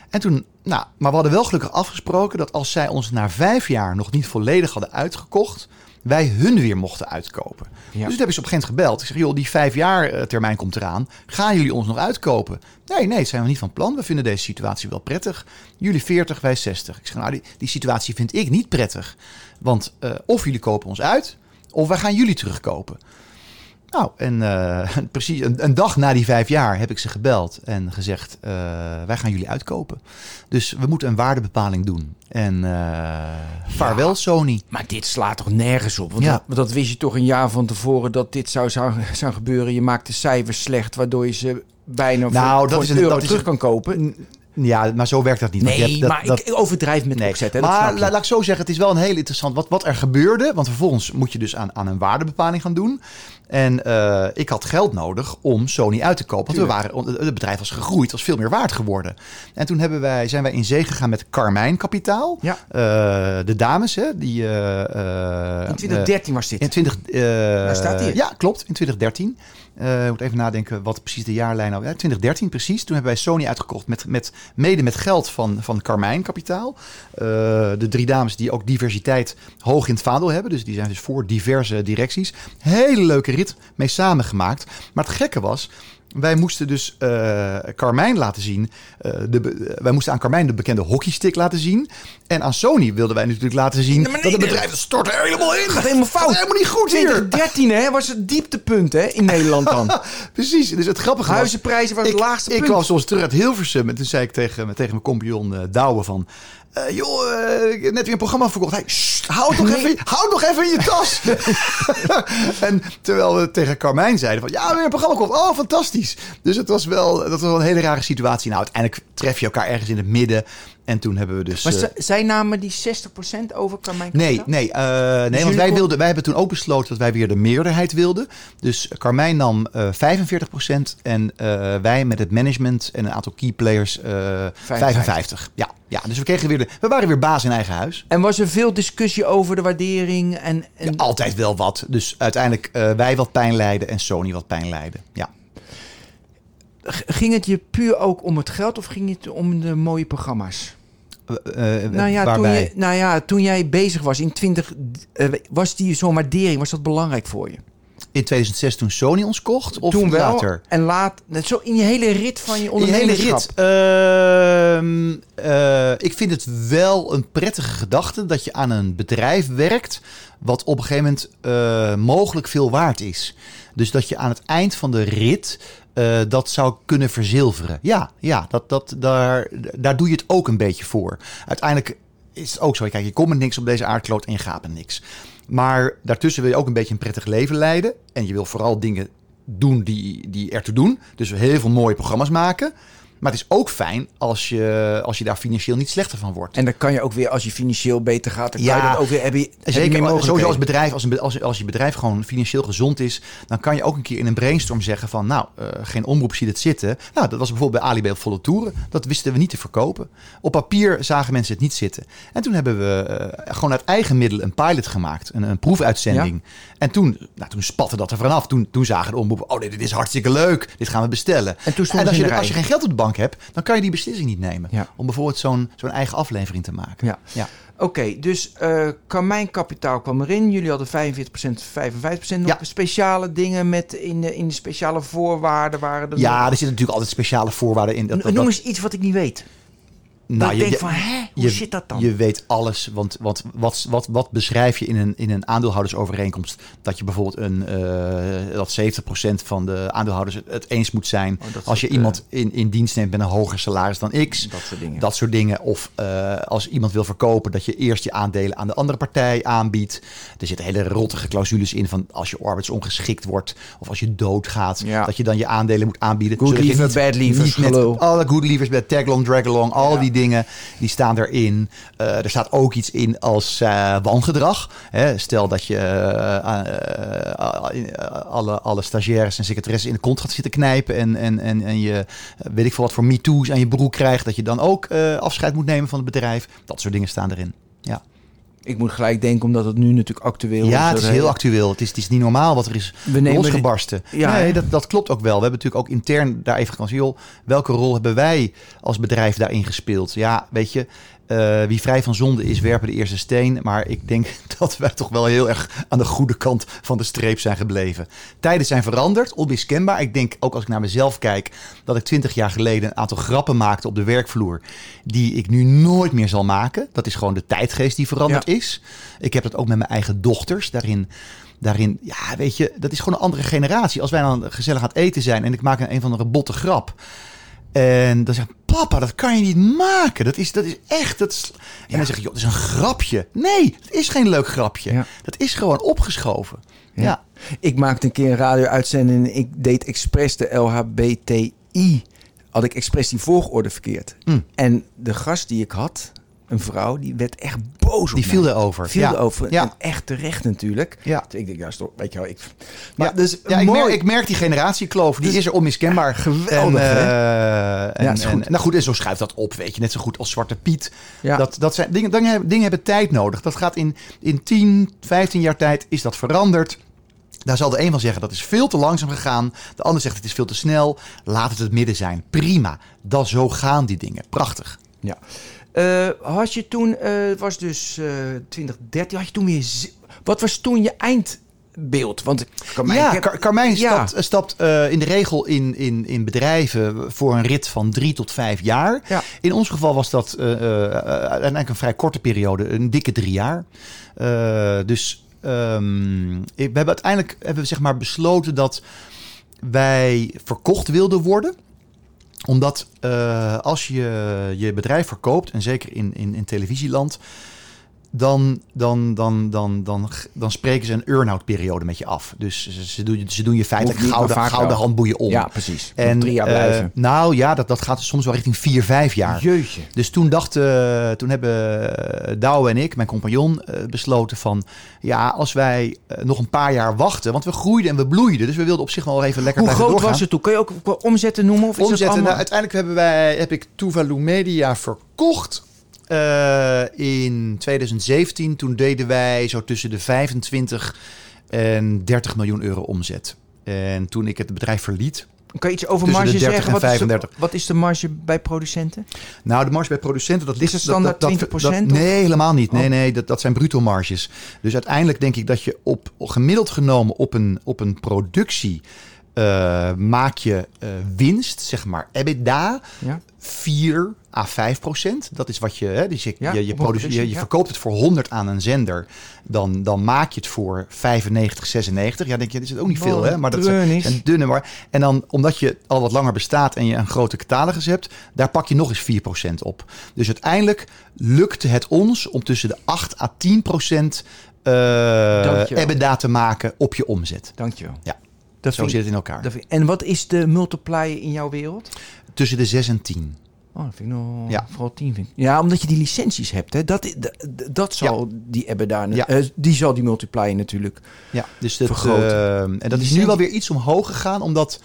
En toen, nou, maar we hadden wel gelukkig afgesproken dat als zij ons na vijf jaar nog niet volledig hadden uitgekocht, wij hun weer mochten uitkopen. Ja. Dus toen heb ik ze op een gegeven moment gebeld. Ik zeg, joh, die vijf jaar eh, termijn komt eraan. Gaan jullie ons nog uitkopen? Nee, nee, dat zijn we niet van plan. We vinden deze situatie wel prettig. Jullie 40, wij 60. Ik zeg, nou, die, die situatie vind ik niet prettig. Want eh, of jullie kopen ons uit, of wij gaan jullie terugkopen. Nou, en eh, precies een, een dag na die vijf jaar heb ik ze gebeld en gezegd: eh, wij gaan jullie uitkopen. Dus we moeten een waardebepaling doen. En eh vaarwel, Sony. Maar dit slaat toch nergens op? Want, Ja. dat, want dat wist je toch een jaar van tevoren dat dit zou, zou, zou gebeuren. Je maakt de cijfers slecht, waardoor je ze bijna voor, Nou, dat voor is een euro dat terug kan kopen. Ja, maar zo werkt dat niet. Nee, hebt dat- maar dat- ik overdrijf met Nee, opzet. Hè, maar laat ik zo zeggen, het is wel een heel interessant wat, wat er gebeurde. Want vervolgens moet je dus aan, aan een waardebepaling gaan doen. En eh, ik had geld nodig om Sony uit te kopen. Want we waren, het bedrijf was gegroeid, was veel meer waard geworden. En toen hebben wij, zijn wij in zee gegaan met Carmijn Kapitaal. Ja. Eh, de dames, hè, die... eh, In 2013 was dit. in 20, eh, staat hier. Ja, klopt. In 2013. Ik moet even nadenken wat precies de jaarlijn nou... Ja, 2013 precies. Toen hebben wij Sony uitgekocht met, met, mede met geld van, van Carmijn Kapitaal. Eh, de drie dames die ook diversiteit hoog in het vaandel hebben. Dus die zijn dus voor diverse directies. Hele leuke rit mee samengemaakt. Maar het gekke was... Wij moesten dus eh Carmijn laten zien. eh, de, wij moesten aan Carmijn de bekende hockeystick laten zien. En aan Sony wilden wij natuurlijk laten zien... Nee, maar nee, dat het bedrijf stort er helemaal in. gaat helemaal fout. Helemaal niet goed hier. 2013 hè, was het dieptepunt hè, in Nederland dan. Precies, dus het grappige was... Huizenprijzen was het ik, laagste Ik punt. kwam soms terug uit Hilversum en toen zei ik tegen, tegen mijn compagnon eh Douwe van... eh, joh, eh, ik heb net weer een programma verkocht. "Sst, houd nog, Nee. even, even in je tas. en terwijl we tegen Carmijn zeiden van... Ja, weer een programma verkocht. Oh, fantastisch. Dus het was wel, dat was wel een hele rare situatie. Nou, uiteindelijk tref je elkaar ergens in het midden. En toen hebben we dus... Maar eh, zij namen die 60% over Carmijn Nee, nee, eh, nee want jullie wij, wilden, wij hebben toen ook besloten dat wij weer de meerderheid wilden. Dus Carmijn nam eh 45% en wij met het management en een aantal key players eh 55. Ja, ja, dus we, kregen weer de, we waren weer baas in eigen huis. En was er veel discussie over de waardering? En, en Ja, altijd wel wat. Dus uiteindelijk wij wat pijn lijden en Sony wat pijn lijden. Ja. Ging het je puur ook om het geld of ging het om de mooie programma's? Eh, eh, Nou ja, toen waarbij- je, nou ja, toen jij bezig was in 20, eh, was die zo'n waardering, was dat belangrijk voor je? In 2006 toen Sony ons kocht of toen wel. later? En laat, net zo in je hele rit van je Die hele ondernemerschap. rit. Ehm, eh, ik vind het wel een prettige gedachte dat je aan een bedrijf werkt. wat op een gegeven moment mogelijk veel waard is. Dus dat je aan het eind van de rit. eh, dat zou kunnen verzilveren. Ja, ja dat, dat, daar, daar doe je het ook een beetje voor. Uiteindelijk is het ook zo. Kijk, je komt met niks op deze aardkloot en je gaat met niks. Maar daartussen wil je ook een beetje een prettig leven leiden. En je wil vooral dingen doen die, die ertoe doen. Dus heel veel mooie programma's maken. Maar het is ook fijn als je, als je daar financieel niet slechter van wordt. En dan kan je ook weer, als je financieel beter gaat, dan kan je Ja, dat ook weer, heb je, heb je Zeker, meer sowieso als bedrijf, als, een, als, als je bedrijf gewoon financieel gezond is, dan kan je ook een keer in een brainstorm zeggen van, nou, eh, geen omroep ziet het zitten. Nou, dat was bijvoorbeeld bij Alibaba volle toeren. Dat wisten we niet te verkopen. Op papier zagen mensen het niet zitten. En toen hebben we eh, gewoon uit eigen middelen een pilot gemaakt, een, een proefuitzending. En toen, nou, toen spatte dat er vanaf. Toen, toen zagen de omroepen, oh nee, dit is hartstikke leuk, dit gaan we bestellen. En toen stonden als je, als je geen geld op de bank hebt, dan kan je die beslissing niet nemen. Ja. Om bijvoorbeeld zo'n zo'n eigen aflevering te maken. Ja. Ja. Oké, dus eh Carmijn Kapitaal kwam erin. Jullie hadden 45%, 55%. Nog Ja. speciale dingen met in de, in de speciale voorwaarden waren er Ja, nog- er zitten natuurlijk altijd speciale voorwaarden in. Dat, dat, Noem dat- eens iets wat ik niet weet. Nou, je- je- van, hè, hoe je, zit dat dan? Je weet alles, want wat, wat, wat, wat beschrijf je in een, in een aandeelhoudersovereenkomst? Dat je bijvoorbeeld een, eh dat 70% van de aandeelhouders het, eens moet zijn. Oh, als je soort, iemand in, in dienst neemt met een hoger salaris dan X. dat soort dingen. Dat soort dingen. Of eh, als iemand wil verkopen, dat je eerst je aandelen aan de andere partij aanbiedt. Er zitten hele rottige clausules in van als je arbeidsongeschikt wordt of als je doodgaat, Ja. dat je dan je aandelen moet aanbieden. Good niet- bad gelul. alle good leavers met tag along, drag along, al Ja. die dingen, die staan erin. Eh, er staat ook iets in als eh, wangedrag. Hè, stel dat je eh, alle, alle stagiaires en secretaressen in de kont gaat zitten knijpen en, en, en, en je, weet ik veel wat voor MeToo's aan je broek krijgt, dat je dan ook afscheid moet nemen van het bedrijf. Dat soort dingen staan erin. Ja, Ik moet gelijk denken, omdat het nu natuurlijk actueel is. ja het is heel actueel. Het is, het is niet normaal wat er is We nemen losgebarsten. Ja, nee, dat, dat klopt ook wel. We hebben natuurlijk ook intern daar even gekans. Joh, welke rol hebben wij als bedrijf daarin gespeeld? Ja, weet je, eh, wie vrij van zonde is, werpen de eerste steen. Maar ik denk dat wij toch wel heel erg aan de goede kant van de streep zijn gebleven. Tijden zijn veranderd, onmiskenbaar. Ik denk ook als ik naar mezelf kijk, dat ik twintig jaar geleden een aantal grappen maakte op de werkvloer. Die ik nu nooit meer zal maken. Dat is gewoon de tijdgeest die veranderd Ja. is. Ik heb dat ook met mijn eigen dochters. Daarin daarin, ja, weet je, dat is gewoon een andere generatie. Als wij dan gezellig aan het eten zijn en ik maak een, een van de botte grap. En dan zegt papa, dat kan je niet maken. Dat is, dat is echt. Dat is... En dan zeg je, joh, dat is een grapje. Nee, het is geen leuk grapje. Ja. Dat is gewoon opgeschoven. Ja. Ik maakte een keer een radio-uitzending en ik deed expres de LHBTI. Had ik expres die volgorde verkeerd. Mm. En de gast die ik had, een vrouw, die werd echt boos op Die mij. viel erover. Viel Ja. erover. Ja. En echt terecht natuurlijk. Ja. Dus ik denk, ja, stop, weet je wel. Ik... Maar Ja, dus ja ik, mooi. merk, ik merk die generatiekloof. Die Dus- is er onmiskenbaar. geweldig, En, en, is en- goed. nou goed, en zo schuift dat op, weet je. Net zo goed als Zwarte Piet. Ja. Dat, dat zijn, dingen, dingen, hebben- dingen hebben tijd nodig. Dat gaat in, in 10, 15 jaar tijd is dat veranderd. Daar zal de een van zeggen dat is veel te langzaam gegaan. De ander zegt het is veel te snel. Laat het het midden zijn. Prima. Dat, zo gaan die dingen. Prachtig. Ja. Eh, had je toen, eh, het was dus eh 2013, had je toen weer... zi- Wat was toen je eindbeeld? Want Carmijn, ja, Car- Carmijn Ja. stapt, stapt in de regel in, in, in bedrijven voor een rit van drie tot vijf jaar. Ja. In ons geval was dat uiteindelijk een vrij korte periode, een dikke drie jaar. Dus ehm, we hebben uiteindelijk hebben we zeg maar besloten dat wij verkocht wilden worden omdat eh, als je je bedrijf verkoopt, en zeker in, in, in televisieland, dan, dan, dan, dan, dan, dan spreken ze een earn-out periode met je af. Dus ze, ze, doen, ze doen je feitelijk gouden, handboeien om. Ja, precies. En, drie jaar eh, blijven. nou ja, dat, dat gaat soms wel richting vier, vijf jaar. Jeetje. Dus toen dachten, toen hebben Douwe en ik, mijn compagnon, eh, besloten van... Ja, als wij eh, nog een paar jaar wachten, want we groeiden en we bloeiden. Dus we wilden op zich wel even lekker Hoe groot doorgaan. was het toen? Kun je ook omzetten noemen? Of is Omzetten. allemaal... Nou, uiteindelijk hebben wij, heb ik Tuvalu Media verkocht. Eh, in 2017, toen deden wij zo tussen de 25 en 30 miljoen euro omzet. En toen ik het bedrijf verliet, Kan je iets over marge 30 zeggen? en Wat is, de, 35. wat is de marge bij producenten? Nou, de marge bij producenten, dat ligt... het standaard dat, dat, 20% dat- of? nee, helemaal niet. Nee, Oh. nee, dat, dat zijn bruto marges. Dus uiteindelijk denk ik dat je op gemiddeld genomen op een, op een productie... eh, maak je eh, winst, zeg maar EBITDA, Ja. 4 à 5 procent. Dat is wat je, hè, dus je, Ja, je, je, een produce- je, verkoopt het voor 100 aan een zender. Dan, dan maak je het voor 95, 96. Ja, denk je, dat is ook niet veel, hè? Maar dat Dreunis. zijn dunne maar. En dan, omdat je al wat langer bestaat en je een grote catalogus hebt, daar pak je nog eens 4 procent op. Dus uiteindelijk lukte het ons om tussen de 8 à 10 procent Dankjewel. EBITDA te maken op je omzet. Dankjewel. Ja. Dat Zo zit het in elkaar. dat vind- en wat is de multiplier in jouw wereld? tussen de 6 en 10. Oh, dat vind ik nog... Ja. Vooral 10 vind ik. Ja, omdat je die licenties hebt. Hè. Dat, dat, dat zal die hebben daar... Ja. eh, die zal die multiplier natuurlijk... Ja, dus dat, Vergroten. eh, en dat is nu wel weer iets omhoog gegaan, omdat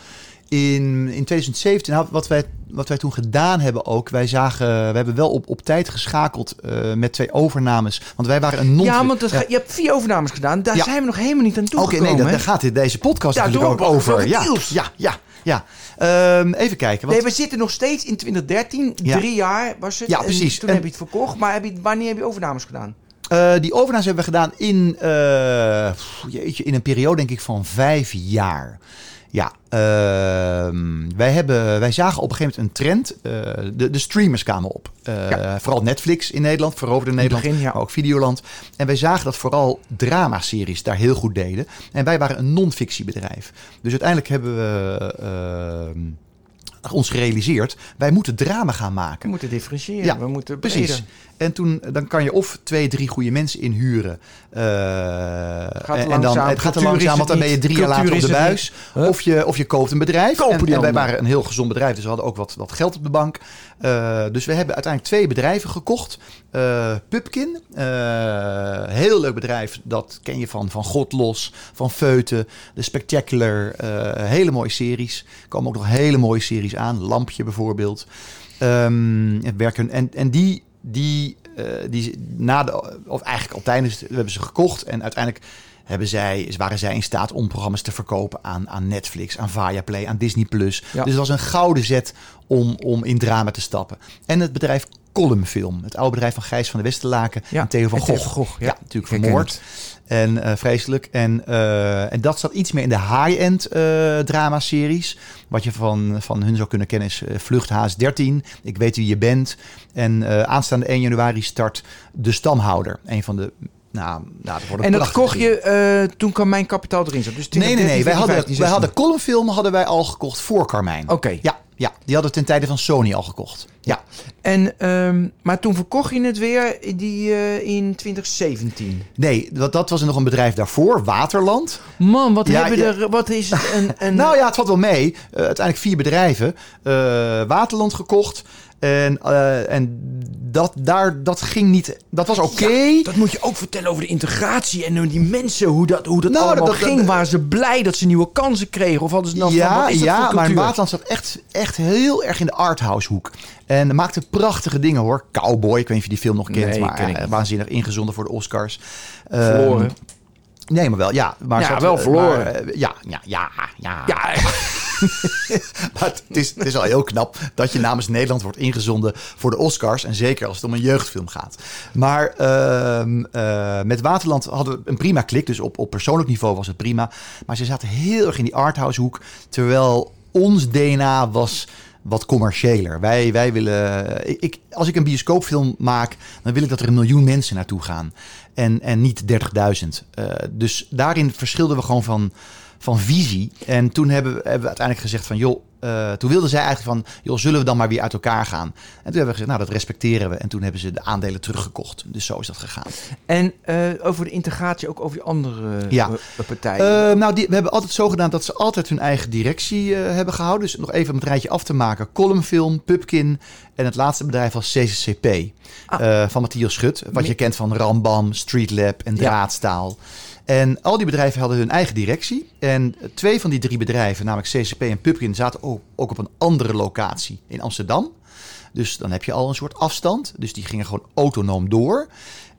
in, in 2017, nou, wat, wij, wat wij toen gedaan hebben ook, wij zagen, we hebben wel op, op tijd geschakeld eh, met twee overnames, want wij waren een non Ja, want dat je hebt vier overnames gedaan. Daar Ja. zijn we nog helemaal niet aan Oké, toegekomen. nee, daar, hè? daar gaat dit, deze podcast Ja, natuurlijk door- ook over. over Ja, ja, ja, ja. Ehm, even kijken. Want, Nee, we zitten nog steeds in 2013. Ja. Drie jaar was het. Ja, En precies. toen En- heb je het verkocht. Maar heb je, wanneer heb je overnames gedaan? Eh, die overnames hebben we gedaan in, eh, jeetje, in een periode denk ik van vijf jaar. Ja, ehm, wij, hebben, wij zagen op een gegeven moment een trend. Eh, de, de streamers kwamen op. Eh, Ja. Vooral Netflix in Nederland, veroverde Nederland, begin, ja. maar ook Videoland. En wij zagen dat vooral dramaseries daar heel goed deden. En wij waren een non-fictiebedrijf. Dus uiteindelijk hebben we ehm, ons gerealiseerd, wij moeten drama gaan We maken. moeten differentiëren. Ja, we moeten Precies. En toen dan kan je of twee, drie goede mensen inhuren. eh, Gaat en dan het gaat er is langzaam, het want dan ben je drie jaar later op de is het buis. Of je, of je koopt een bedrijf. Kopen en, die en wij waren een heel gezond bedrijf, dus we hadden ook wat, wat geld op de bank. Eh, dus we hebben uiteindelijk twee bedrijven gekocht. Eh Pupkin, eh, heel leuk bedrijf. Dat ken je van, van God Los, van Feuten, The Spectacular. eh, hele mooie series. Er komen ook nog hele mooie series aan. Lampje bijvoorbeeld. Ehm, het werken, en, en die, die, eh, die na de, of eigenlijk al tijdens, we hebben ze gekocht en uiteindelijk hebben zij, waren zij in staat om programma's te verkopen aan, aan Netflix, aan Viaplay, aan Disney+. Plus. Ja. Dus het was een gouden zet om, om in drama te stappen. En het bedrijf Columnfilm, het oude bedrijf van Gijs van de Westerlaken Ja, en Theo van Theo Gogh. ja. ja. natuurlijk vermoord. En eh, vreselijk. En, eh, en dat zat iets meer in de high-end eh drama-series. Wat je van, van hun zou kunnen kennen is Vlucht Haas 13. Ik weet wie je bent. En aanstaande 1 januari start De Stamhouder. Een van de... Nou, nou dat En dat kocht je toen kwam mijn kapitaal erin zat. Dus Nee, nee, 20, nee. Wij 14, hadden, 15, wij 16. hadden columnfilm hadden wij al gekocht voor Carmijn. Oké. Ja, ja, die hadden ten tijde van Sony al gekocht. Ja, En, ehm, maar toen verkocht je het weer die, eh, in 2017. nee, dat, dat was nog een bedrijf daarvoor, Waterland. Man, wat, Ja, hebben ja. er, wat is het een... een Nou ja, het valt wel mee. Eh, uiteindelijk vier bedrijven. Eh, Waterland gekocht. En, eh, en dat, daar, dat ging niet. Dat was oké. Ja, dat moet je ook vertellen over de integratie en die mensen, hoe dat, hoe dat Nou, allemaal dat- dat- ging. Waren ze blij dat ze nieuwe kansen kregen? Of hadden ze dan van, ja, wat is dat ja maar? Waterland zat echt, echt heel erg in de arthouse hoek. En maakte prachtige dingen hoor. Cowboy, ik weet niet of je die film nog kent. Nee, maar ken eh, waanzinnig ingezonden voor de Oscars. Ehm, Verloren. Nee, maar wel, ja. Maar Ja, wel eh, verloren. maar, ja, ja, ja, ja. Ja, Maar het is, is al heel knap dat je namens Nederland wordt ingezonden voor de Oscars. En zeker als het om een jeugdfilm gaat. Maar ehm, eh, met Waterland hadden we een prima klik. Dus op, op persoonlijk niveau was het prima. Maar ze zaten heel erg in die arthouse hoek. Terwijl ons DNA was wat commerciëler. Wij, wij willen. Ik, ik- als ik een bioscoopfilm maak, dan wil ik dat er een miljoen mensen naartoe gaan. En, en niet 30.000. Eh, dus daarin verschilden we gewoon van, van visie. En toen hebben we, hebben we uiteindelijk gezegd van joh. eh, toen wilden zij eigenlijk van, joh, zullen we dan maar weer uit elkaar gaan? En toen hebben we gezegd, nou, dat respecteren we. En toen hebben ze de aandelen teruggekocht. Dus zo is dat gegaan. En eh, over de integratie ook over die andere Ja. eh, partijen. Nou, die, we hebben altijd zo gedaan dat ze altijd hun eigen directie hebben gehouden. Dus nog even om het rijtje af te maken. Columnfilm, Pupkin en het laatste bedrijf was CCCP. Ah. van Matthias Schut. Wat je kent van Rambam, Streetlab en Ja. En al die bedrijven hadden hun eigen directie. En twee van die drie bedrijven, namelijk CCP en Pupkin, zaten ook, ook op een andere locatie in Amsterdam. Dus dan heb je al een soort afstand. Dus die gingen gewoon autonoom door.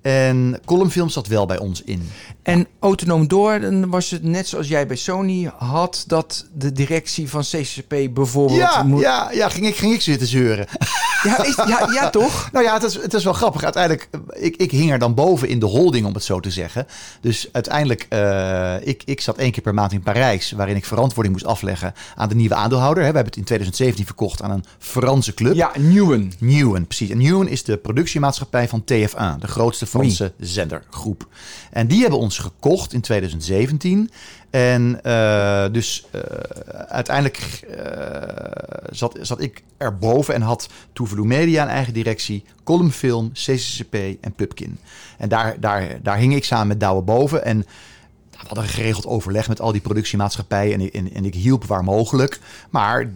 En Columnfilm zat wel bij ons in. En autonoom door, dan was het net zoals jij bij Sony had, dat de directie van CCP bijvoorbeeld... Ja, moet- ja, ja ging, ik, ging ik zitten zeuren. ja, is, ja, ja, toch? Nou ja, het is, het is wel grappig. Uiteindelijk, eh, ik, ik hing er dan boven in de holding, om het zo te zeggen. Dus uiteindelijk, eh, ik, ik zat één keer per maand in Parijs, waarin ik verantwoording moest afleggen aan de nieuwe aandeelhouder. We hebben het in 2017 verkocht aan een Franse club. Ja, Newen. Newen, precies. En Newen is de productiemaatschappij van TF1, de grootste Franse zendergroep. En die hebben ons gekocht in 2017. En eh, dus eh, uiteindelijk eh, zat, zat ik erboven en had Tuvalu Media een eigen directie, Columnfilm, CCCP en Pupkin. En daar, daar, daar hing ik samen met Douwe boven. En we hadden een geregeld overleg met al die productiemaatschappijen. En, en, en ik hielp waar mogelijk. Maar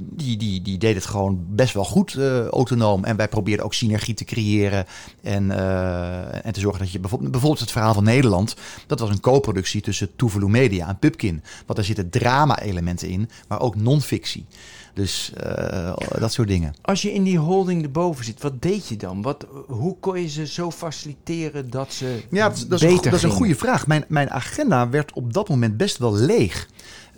die, die, die deed het gewoon best wel goed uh, autonoom. En wij probeerden ook synergie te creëren. En, uh, en te zorgen dat je bijvoorbeeld, bijvoorbeeld het verhaal van Nederland. Dat was een co-productie tussen Tuvalu Media en Pupkin. Want daar zitten drama-elementen in, maar ook non-fictie. Dus uh, dat soort dingen. Als je in die holding erboven zit, wat deed je dan? Wat, hoe kon je ze zo faciliteren dat ze ja, dat, dat, is, een, dat is een goede vraag. Mijn, mijn agenda werd op dat moment best wel leeg.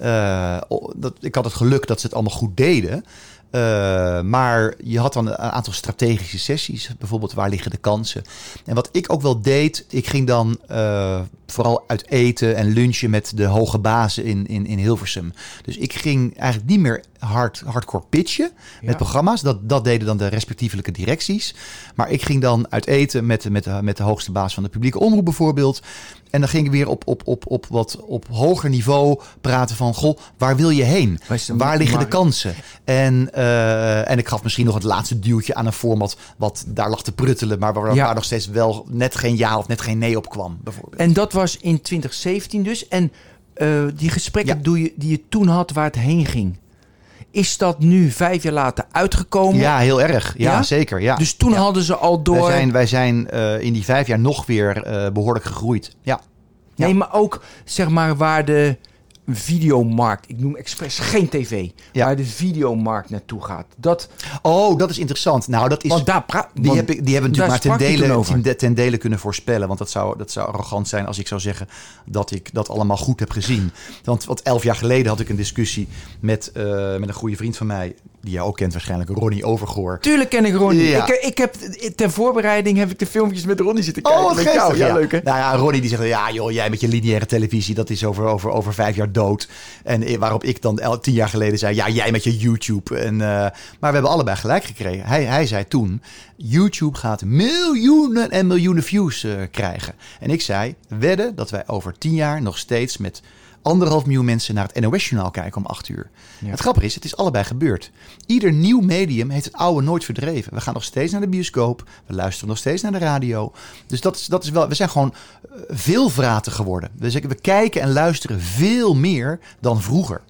Uh, dat, ik had het geluk dat ze het allemaal goed deden. Uh, maar je had dan een aantal strategische sessies. Bijvoorbeeld, waar liggen de kansen? En wat ik ook wel deed, ik ging dan uh, vooral uit eten en lunchen met de hoge bazen in, in, in Hilversum. Dus ik ging eigenlijk niet meer hard, hardcore pitchen met programma's. Dat, dat deden dan de respectievelijke directies. Maar ik ging dan uit eten met, met, de, met de hoogste baas van de publieke omroep bijvoorbeeld. En dan ging ik weer op, op, op, op wat op hoger niveau praten van... Goh, waar wil je heen? Waar liggen de kansen? En, uh, en ik gaf misschien nog het laatste duwtje aan een format... wat daar lag te pruttelen... maar waar, ja. waar nog steeds wel net geen ja of net geen nee op kwam, bijvoorbeeld. En dat was in 2017 dus. En uh, die gesprekken ja. doe je, die je toen had waar het heen ging... Is dat nu vijf jaar later uitgekomen? Ja, heel erg. Ja, ja? zeker. Ja. Dus toen ja. hadden ze al door. Wij zijn, wij zijn uh, in die vijf jaar nog weer uh, behoorlijk gegroeid. Ja. Nee, maar ook zeg maar waar de videomarkt, ik noem expres geen tv, ja. waar de videomarkt naartoe gaat. Dat, oh, dat is interessant. Nou, dat is. Want daar die, want heb ik, die hebben natuurlijk maar ten dele, ten, ten dele kunnen voorspellen. Want dat zou, dat zou arrogant zijn als ik zou zeggen dat ik dat allemaal goed heb gezien. Want wat elf jaar geleden had ik een discussie met, uh, met een goede vriend van mij die jij ook kent waarschijnlijk, Ronnie Overgoor. Tuurlijk ken ik Ronnie. Ja. Ik, ik heb ter voorbereiding heb ik de filmpjes met Ronnie zitten kijken. Oh, met jou. Ja, ja, leuk hè? Nou ja, Ronnie die zegt, ja joh, jij met je lineaire televisie, dat is over, over, over vijf jaar dood. En waarop ik dan el, tien jaar geleden zei, ja, jij met je YouTube. En, uh, maar we hebben allebei gelijk gekregen. Hij, hij zei toen, YouTube gaat miljoenen en miljoenen views uh, krijgen. En ik zei, wedden dat wij over tien jaar nog steeds met anderhalf miljoen mensen naar het NOS-journaal kijken om acht uur. Ja. Het grappige is, het is allebei gebeurd. Ieder nieuw medium heeft het oude nooit verdreven. We gaan nog steeds naar de bioscoop. We luisteren nog steeds naar de radio. Dus dat is, dat is wel, we zijn gewoon veelvraten geworden. Dus we kijken en luisteren veel meer dan vroeger.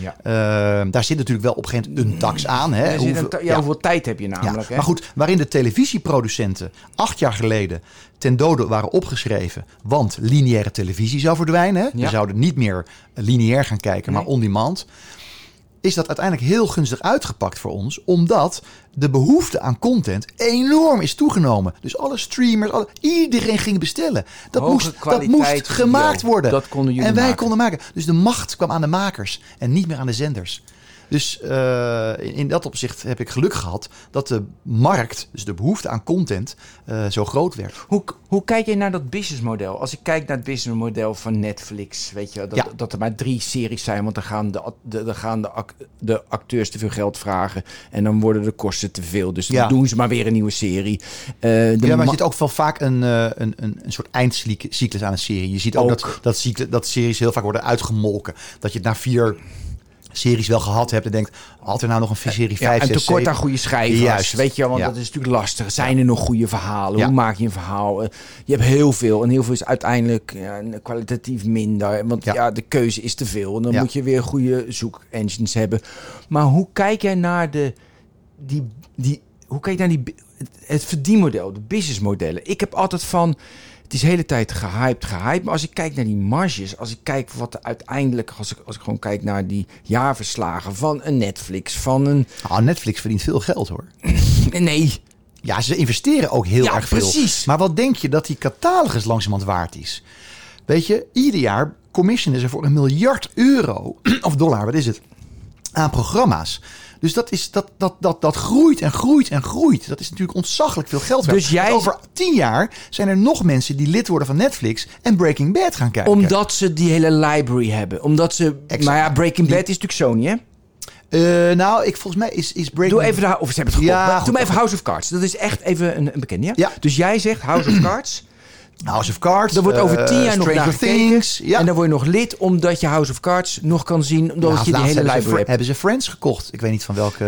Ja. Uh, daar zit natuurlijk wel op een gegeven moment een tax aan. Hè? Hoeveel, ja, ja, hoeveel tijd heb je namelijk? Maar goed, waarin de televisieproducenten acht jaar geleden ten dode waren opgeschreven. Want lineaire televisie zou verdwijnen. Hè? We zouden niet meer lineair gaan kijken, nee. maar on demand is dat uiteindelijk heel gunstig uitgepakt voor ons, omdat de behoefte aan content enorm is toegenomen. Dus alle streamers, alle, iedereen ging bestellen. Dat Hoge moest, dat moest gemaakt video. worden. Dat konden jullie en wij maken. konden maken. Dus de macht kwam aan de makers en niet meer aan de zenders. Dus uh, in, in, dat opzicht heb ik geluk gehad dat de markt, dus de behoefte aan content, uh, zo groot werd. Hoe, hoe kijk je naar dat businessmodel? Als ik kijk naar het businessmodel van Netflix, weet je, dat, ja. dat er maar drie series zijn, want dan gaan, de, de, dan gaan de, act, de acteurs te veel geld vragen en dan worden de kosten te veel. Dus dan ja. doen ze maar weer een nieuwe serie. Uh, ja, maar je ziet ook wel vaak een, een, een, een soort eindcyclus aan een serie. Je ziet ook, ook. Dat, dat, dat series heel vaak worden uitgemolken. Dat je het na vier series wel gehad hebt en denkt, had er nou nog een serie 5, ja, 6, En tekort 7? aan goede schrijvers, Juist. weet je, want ja. dat is natuurlijk lastig. Zijn er nog goede verhalen? Hoe maak je een verhaal? Je hebt heel veel en heel veel is uiteindelijk kwalitatief minder, want ja. de keuze is te veel. En dan moet je weer goede zoekengines hebben. Maar hoe kijk jij naar de, die, die, hoe kijk je naar die, het verdienmodel, de businessmodellen? Ik heb altijd van, het is de hele tijd gehyped, gehyped. Maar als ik kijk naar die marges, als ik kijk wat er uiteindelijk, als ik, als ik gewoon kijk naar die jaarverslagen van een Netflix, van een. Oh, Netflix verdient veel geld hoor. nee. Ja, ze investeren ook heel ja, erg veel. Precies. Maar wat denk je dat die catalogus langzamerhand waard is? Weet je, ieder jaar commissionen ze voor een miljard euro, of dollar, wat is het, aan programma's. Dus dat, is, dat, dat, dat, dat groeit en groeit en groeit. Dat is natuurlijk ontzaglijk veel geld. Dus jij... Over tien jaar zijn er nog mensen die lid worden van Netflix en Breaking Bad gaan kijken. Omdat ze die hele library hebben. Omdat ze. Exact. Maar ja, Breaking Bad is natuurlijk Sony, hè? Uh, nou, ik, volgens mij is, is Breaking... Doe even de, of ze hebben het ja, Doe maar even House of Cards. Dat is echt even een, een bekende, ja? ja? Dus jij zegt House of Cards... House of Cards. Er wordt over tien jaar uh, nog naar Things, ja. En dan word je nog lid omdat je House of Cards nog kan zien. Omdat je die hele library ze, hebben ze Friends gekocht. Ik weet niet van welke...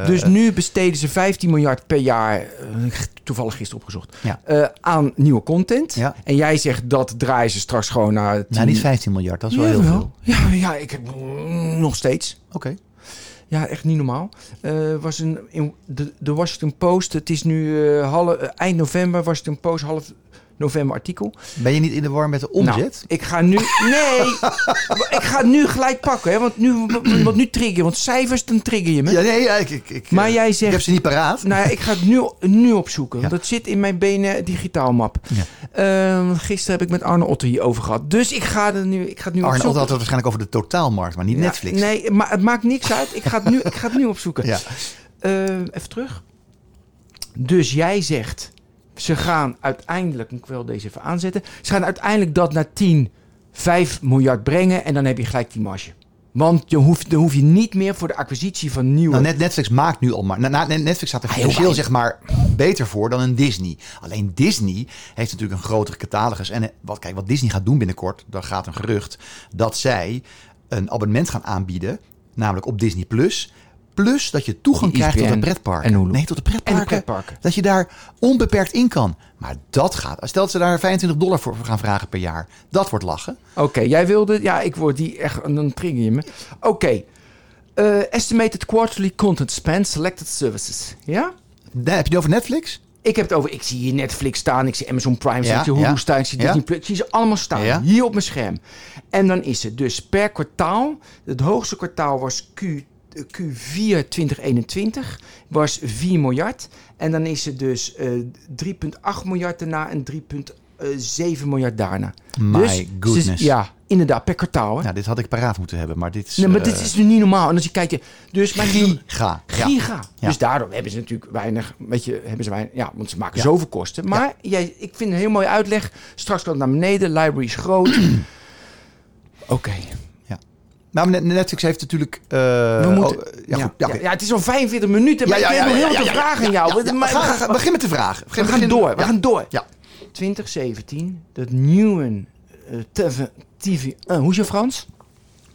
Uh, dus nu besteden ze 15 miljard per jaar, uh, toevallig gisteren opgezocht, ja. uh, aan nieuwe content. Ja. En jij zegt dat draaien ze straks gewoon naar... 10... Nou, niet 15 miljard, dat is wel heel veel. Ja, ja, ik heb nog steeds. Oké. Okay. Ja, echt niet normaal. Eh was een, in de, de Washington Post, het is nu eh, half, eh, eind november, Washington Post, half november artikel. Ben je niet in de war met de omzet? Nou, ik ga nu. Nee! ik ga het nu gelijk pakken, hè? Want nu, want nu trigger je. Want cijfers, dan trigger je me. Ja, nee, ja, ik, ik, ik, Maar eh, jij ik zegt- heb ze niet paraat. Nou ja, ik ga het nu, nu opzoeken. Want Ja. dat zit in mijn benen digitaal map. Ja. Ehm, gisteren heb ik met Arne Otter hierover gehad. Dus ik ga, er nu, ik ga het nu Arne opzoeken. had het waarschijnlijk over de totaalmarkt, maar niet Netflix. nee, maar het maakt niks uit. Ik ga het nu, ik ga het nu opzoeken. Ja. Ehm, even terug. Dus jij zegt, ze gaan uiteindelijk, moet ik wel deze even aanzetten. Ze gaan uiteindelijk dat naar 10, 5 miljard brengen. En dan heb je gelijk die marge. Want je hoeft, dan hoef je niet meer voor de acquisitie van nieuwe... Nou, net, Netflix maakt nu al maar. Netflix staat er Heel financieel zeg maar beter voor dan een Disney. Alleen Disney heeft natuurlijk een grotere catalogus. En eh, wat, kijk, wat Disney gaat doen binnenkort, daar gaat een gerucht dat zij een abonnement gaan aanbieden, namelijk op Disney Plus. Plus dat je toegang Die krijgt tot ESPN de pretparken. en. Nee, tot de en pretparken. Dat je daar onbeperkt in kan. Maar dat gaat. Stel dat ze daar 25 dollar voor gaan vragen per jaar. Dat wordt lachen. Oké, jij wilde... Ja, ik word die echt... Dan trigger je me. Oké. Eh, estimated quarterly content spend selected services. Ja? Daar heb je het over Netflix? Ik heb het over... Ik zie hier Netflix staan. Ik zie Amazon Prime staan. Ja, ik zie Hulu ja. staan. Ik zie Ja. Disney Plus. Ik zie ze allemaal staan. Ja. Hier op mijn scherm. En dan is het dus per kwartaal... Het hoogste kwartaal was Q, Q4 2021. Was 4 miljard. En dan is het dus eh 3,8 miljard daarna en 3,7 miljard daarna. My dus, goodness. ja, inderdaad. Per kwartaal. Hè? Nou, dit had ik paraat moeten hebben, maar dit is... Nee, maar eh, dit is nu niet normaal. En als je kijkt, dus maar Giga. Giga. Ja. Dus daardoor hebben ze natuurlijk weinig, weet je, hebben ze weinig, ja, want ze maken Ja. zoveel kosten. Maar jij, ik vind een heel mooie uitleg. Straks kan het naar beneden, library is groot. Oké. Nou, Net- Netflix heeft natuurlijk... eh, We moeten, oh, ja, ja, goed. Ja, ja, oké. ja, het is al 45 minuten, maar Ja, ja, ik heb nog heel veel vragen aan jou. ja, Maar- ga- maar- ga- begin met de vragen. we gaan door, we gaan door. Ja. 2017, dat nieuwe eh, TV, TV eh, hoe is je Frans?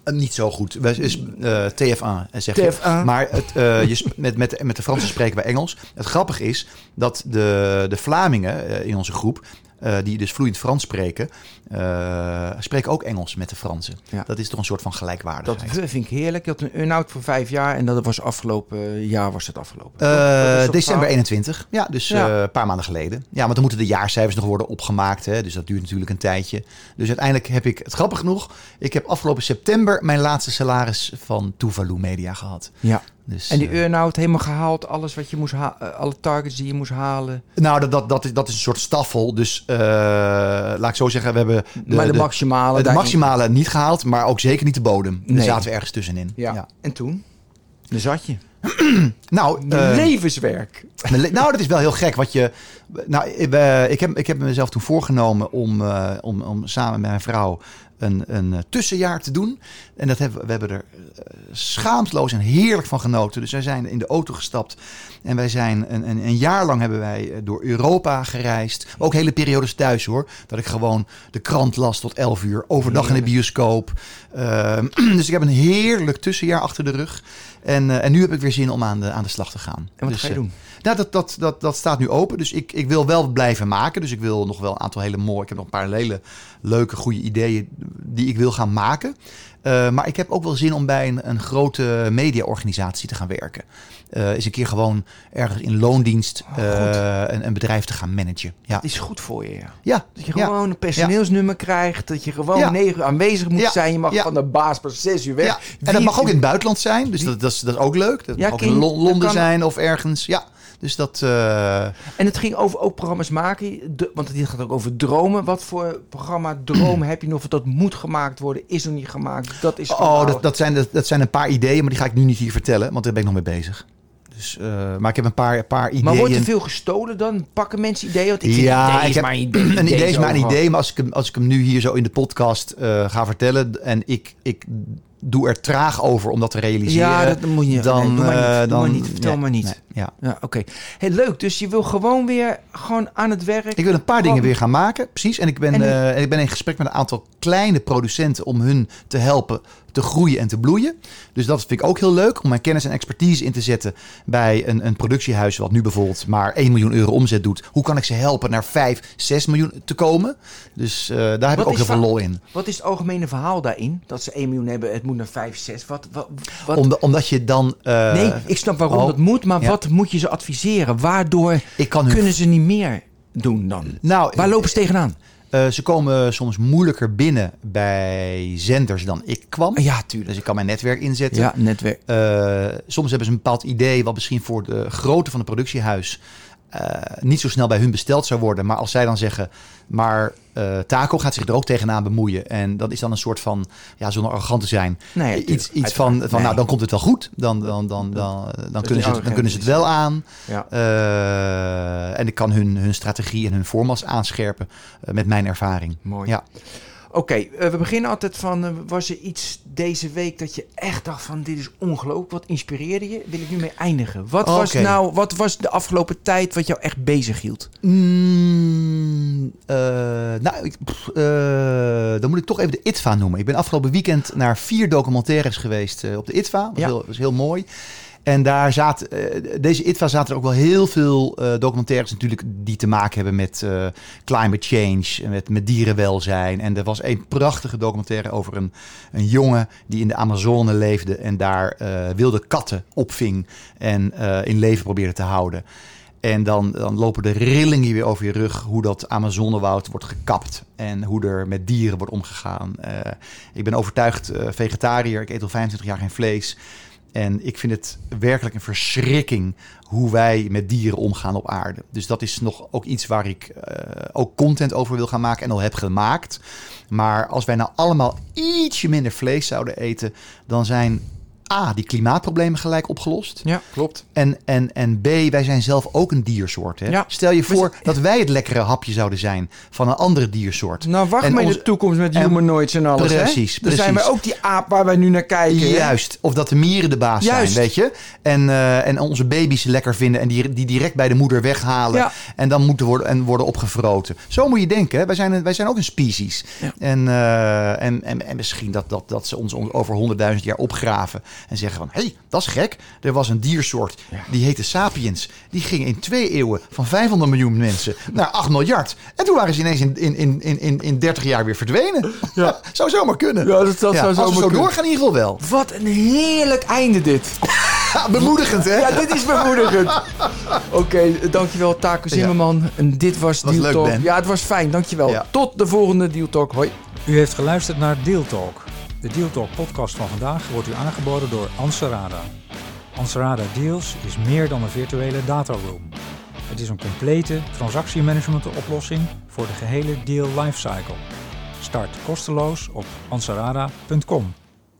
Eh, niet zo goed. Wij- Is, eh, TF1, eh, zeg je. TF1. Maar het, eh, je met, met, met de Fransen spreken wij Engels. Het grappige is dat de, de Vlamingen eh, in onze groep... eh, die dus vloeiend Frans spreken... eh, spreken ook Engels met de Fransen. Ja. Dat is toch een soort van Dat gelijkwaardigheid. vind ik heerlijk. Je had een earn-out voor vijf jaar en dat was afgelopen jaar was het afgelopen. Eh, Dat december gaaf? 21. Ja, dus Ja. eh, een paar maanden geleden. Ja, want dan moeten de jaarcijfers nog worden opgemaakt. Hè, dus dat duurt natuurlijk een tijdje. Dus uiteindelijk heb ik, het grappig genoeg... ik heb afgelopen september mijn laatste salaris van Tuvalu Media gehad. Ja. Dus, En die eh, earn-out helemaal gehaald, alles wat je moest halen, alle targets die je moest halen. nou, dat, dat, dat, is, dat is een soort staffel. Dus eh, laat ik zo zeggen, we hebben de, maar de, maximale. de maximale niet gehaald, maar ook zeker niet de bodem. Daar Nee. zaten we ergens tussenin. Ja. En toen? Daar zat je. Nou, eh, Levenswerk. Nou, dat is wel heel gek. Wat je, nou, ik, eh, ik, heb, ik heb mezelf toen voorgenomen om, eh, om, om samen met mijn vrouw een, een eh, tussenjaar te doen. En dat hebben, we hebben er schaamteloos en heerlijk van genoten. Dus wij zijn in de auto gestapt. En wij zijn een, een, een jaar lang hebben wij door Europa gereisd. Ook hele periodes thuis hoor. Dat ik gewoon de krant las tot 11 uur. Overdag in de bioscoop. Ehm, dus ik heb een heerlijk tussenjaar achter de rug. En, en nu heb ik weer zin om aan de, aan de slag te gaan. En wat Dus, ga je doen? nou, dat, dat, dat, dat staat nu open. Dus ik, ik wil wel blijven maken. Dus ik wil nog wel een aantal hele mooie... Ik heb nog een paar hele leuke, goede ideeën die ik wil gaan maken. Eh, maar ik heb ook wel zin om bij een, een grote mediaorganisatie te gaan werken. Eh is een keer gewoon ergens in loondienst Oh, eh, een, een bedrijf te gaan managen. Ja, Dat is goed voor je, ja. ja. Dat je ja. gewoon een personeelsnummer krijgt. Dat je gewoon negen uur aanwezig moet zijn. Je mag van de baas pas zes uur weg. En dat mag ook in het buitenland zijn. Dus dat, dat, is, dat is ook leuk. Dat mag ook in Londen kan- zijn of ergens. Ja, dus dat... eh, En het ging over ook programma's maken. De, want dit gaat ook over dromen. Wat voor programma dromen heb je nog? Of dat moet gemaakt worden, is nog niet gemaakt. Dat is Oh, dat, dat, zijn, dat, dat zijn een paar ideeën, maar die ga ik nu niet hier vertellen, want daar ben ik nog mee bezig. Dus, eh, maar ik heb een paar, paar ideeën. Maar wordt er veel gestolen dan? Pakken mensen ideeën? Want ik vind ja, idee ik heb, maar een idee. een idee is maar een idee, maar als ik, hem, als ik hem nu hier zo in de podcast eh, ga vertellen en ik, ik doe er traag over om dat te realiseren, Ja, dat moet je. dan, nee, doe maar niet. eh, Doe dan maar niet. Vertel nee, maar niet. nee, ja. Ja, oké. Hey, leuk. Dus je wil gewoon weer gewoon aan het werk. Ik wil een paar dingen weer gaan maken, precies. En ik ben, En- eh, en ik ben in gesprek met een aantal kleine producenten om hun te helpen te groeien en te bloeien. Dus dat vind ik ook heel leuk om mijn kennis en expertise in te zetten bij een, een productiehuis wat nu bijvoorbeeld maar 1 miljoen euro omzet doet. Hoe kan ik ze helpen naar 5, 6 miljoen te komen? Dus eh, daar heb Wat ik ook heel veel lol in. Wat is het algemene verhaal daarin? Dat ze 1 miljoen hebben. Het moet naar 5, 6. Wat, wat, wat? Om, omdat je dan... eh, nee, ik snap waarom oh, dat moet, maar ja. wat moet je ze adviseren? Waardoor ik kan hun... kunnen ze niet meer doen dan? nou, Waar lopen ze tegenaan? Eh, ze komen soms moeilijker binnen bij zenders dan ik kwam. Ja, tuurlijk. Dus ik kan mijn netwerk inzetten. Ja, netwerk. Eh, soms hebben ze een bepaald idee wat misschien voor de grootte van het productiehuis eh, niet zo snel bij hun besteld zou worden. Maar als zij dan zeggen, maar eh, Taco gaat zich er ook tegenaan bemoeien. En dat is dan een soort van, ja, zonder arrogant te zijn. Nee, iets iets van, van Nee. nou, dan komt het wel goed. Dan, dan, dan, dan, dan, kunnen, ze het, dan kunnen ze het wel aan. Ja. Eh, en ik kan hun, hun strategie en hun formats aanscherpen eh, met mijn ervaring. Mooi. Ja. Oké, we beginnen altijd van, was er iets deze week dat je echt dacht van, dit is ongelooflijk, wat inspireerde je? Wil ik nu mee eindigen. Wat was nou, wat was de afgelopen tijd wat jou echt bezig hield? Mm, eh, nou, ik, pff, eh, dan moet ik toch even de ITVA noemen. Ik ben afgelopen weekend naar vier documentaires geweest eh, op de ITVA. Dat was, Ja. heel, was heel mooi. En daar zaten, eh, deze ITVA zaten er ook wel heel veel eh, documentaires natuurlijk die te maken hebben met eh, climate change, met, met dierenwelzijn. En er was een prachtige documentaire over een, een jongen die in de Amazone leefde en daar wilde katten opving en in leven probeerde te houden. En dan, dan lopen de rillingen weer over je rug hoe dat Amazonewoud wordt gekapt. En hoe er met dieren wordt omgegaan. Ik ben overtuigd vegetariër. Ik eet al 25 jaar geen vlees. En ik vind het werkelijk een verschrikking hoe wij met dieren omgaan op aarde. Dus dat is nog ook iets waar ik eh, ook content over wil gaan maken en al heb gemaakt. Maar als wij nou allemaal ietsje minder vlees zouden eten, dan zijn A, die klimaatproblemen gelijk opgelost. Ja, klopt. En, en, en B, wij zijn zelf ook een diersoort. Hè? Ja. Stel je voor dat wij het lekkere hapje zouden zijn van een andere diersoort. Nou, wacht En maar in de toekomst met humanoids en alles, Precies, hè? Dan zijn wij precies. ook die aap waar wij nu naar kijken, hè? Juist, of dat de mieren de baas Juist. zijn, weet je. En, eh, en onze baby's lekker vinden en die, die direct bij de moeder weghalen. Ja. En dan moeten worden, en worden opgevroten. Zo moet je denken. Hè? Wij, zijn, een- wij zijn ook een species. Ja. En, eh, en, en, en misschien dat, dat, dat ze ons on- over honderdduizend jaar opgraven. En zeggen van, hé, hey, dat is gek. Er was een diersoort, die heette Sapiens. Die ging in twee eeuwen van 500 miljoen mensen naar 8 miljard. En toen waren ze ineens in, in, in, in, in, in 30 jaar weer verdwenen. Ja. zou zomaar kunnen. Ja, dat- dat zou als we zomaar zo kunnen. doorgaan in ieder geval wel. Wat een heerlijk einde dit. Bemoedigend, hè? Ja, dit is bemoedigend. Oké, dankjewel Taco Zimmerman. En dit was, Was Deal leuk, Talk. Ben. Ja, het was fijn, dankjewel. Ja. Tot de volgende Deal Talk. Hoi. U heeft geluisterd naar Deal Talk. De Deal Talk podcast van vandaag wordt u aangeboden door Anserada. Anserada Deals is meer dan een virtuele dataroom. Het is een complete transactiemanagement oplossing voor de gehele deal lifecycle. Start kosteloos op ansarada.com.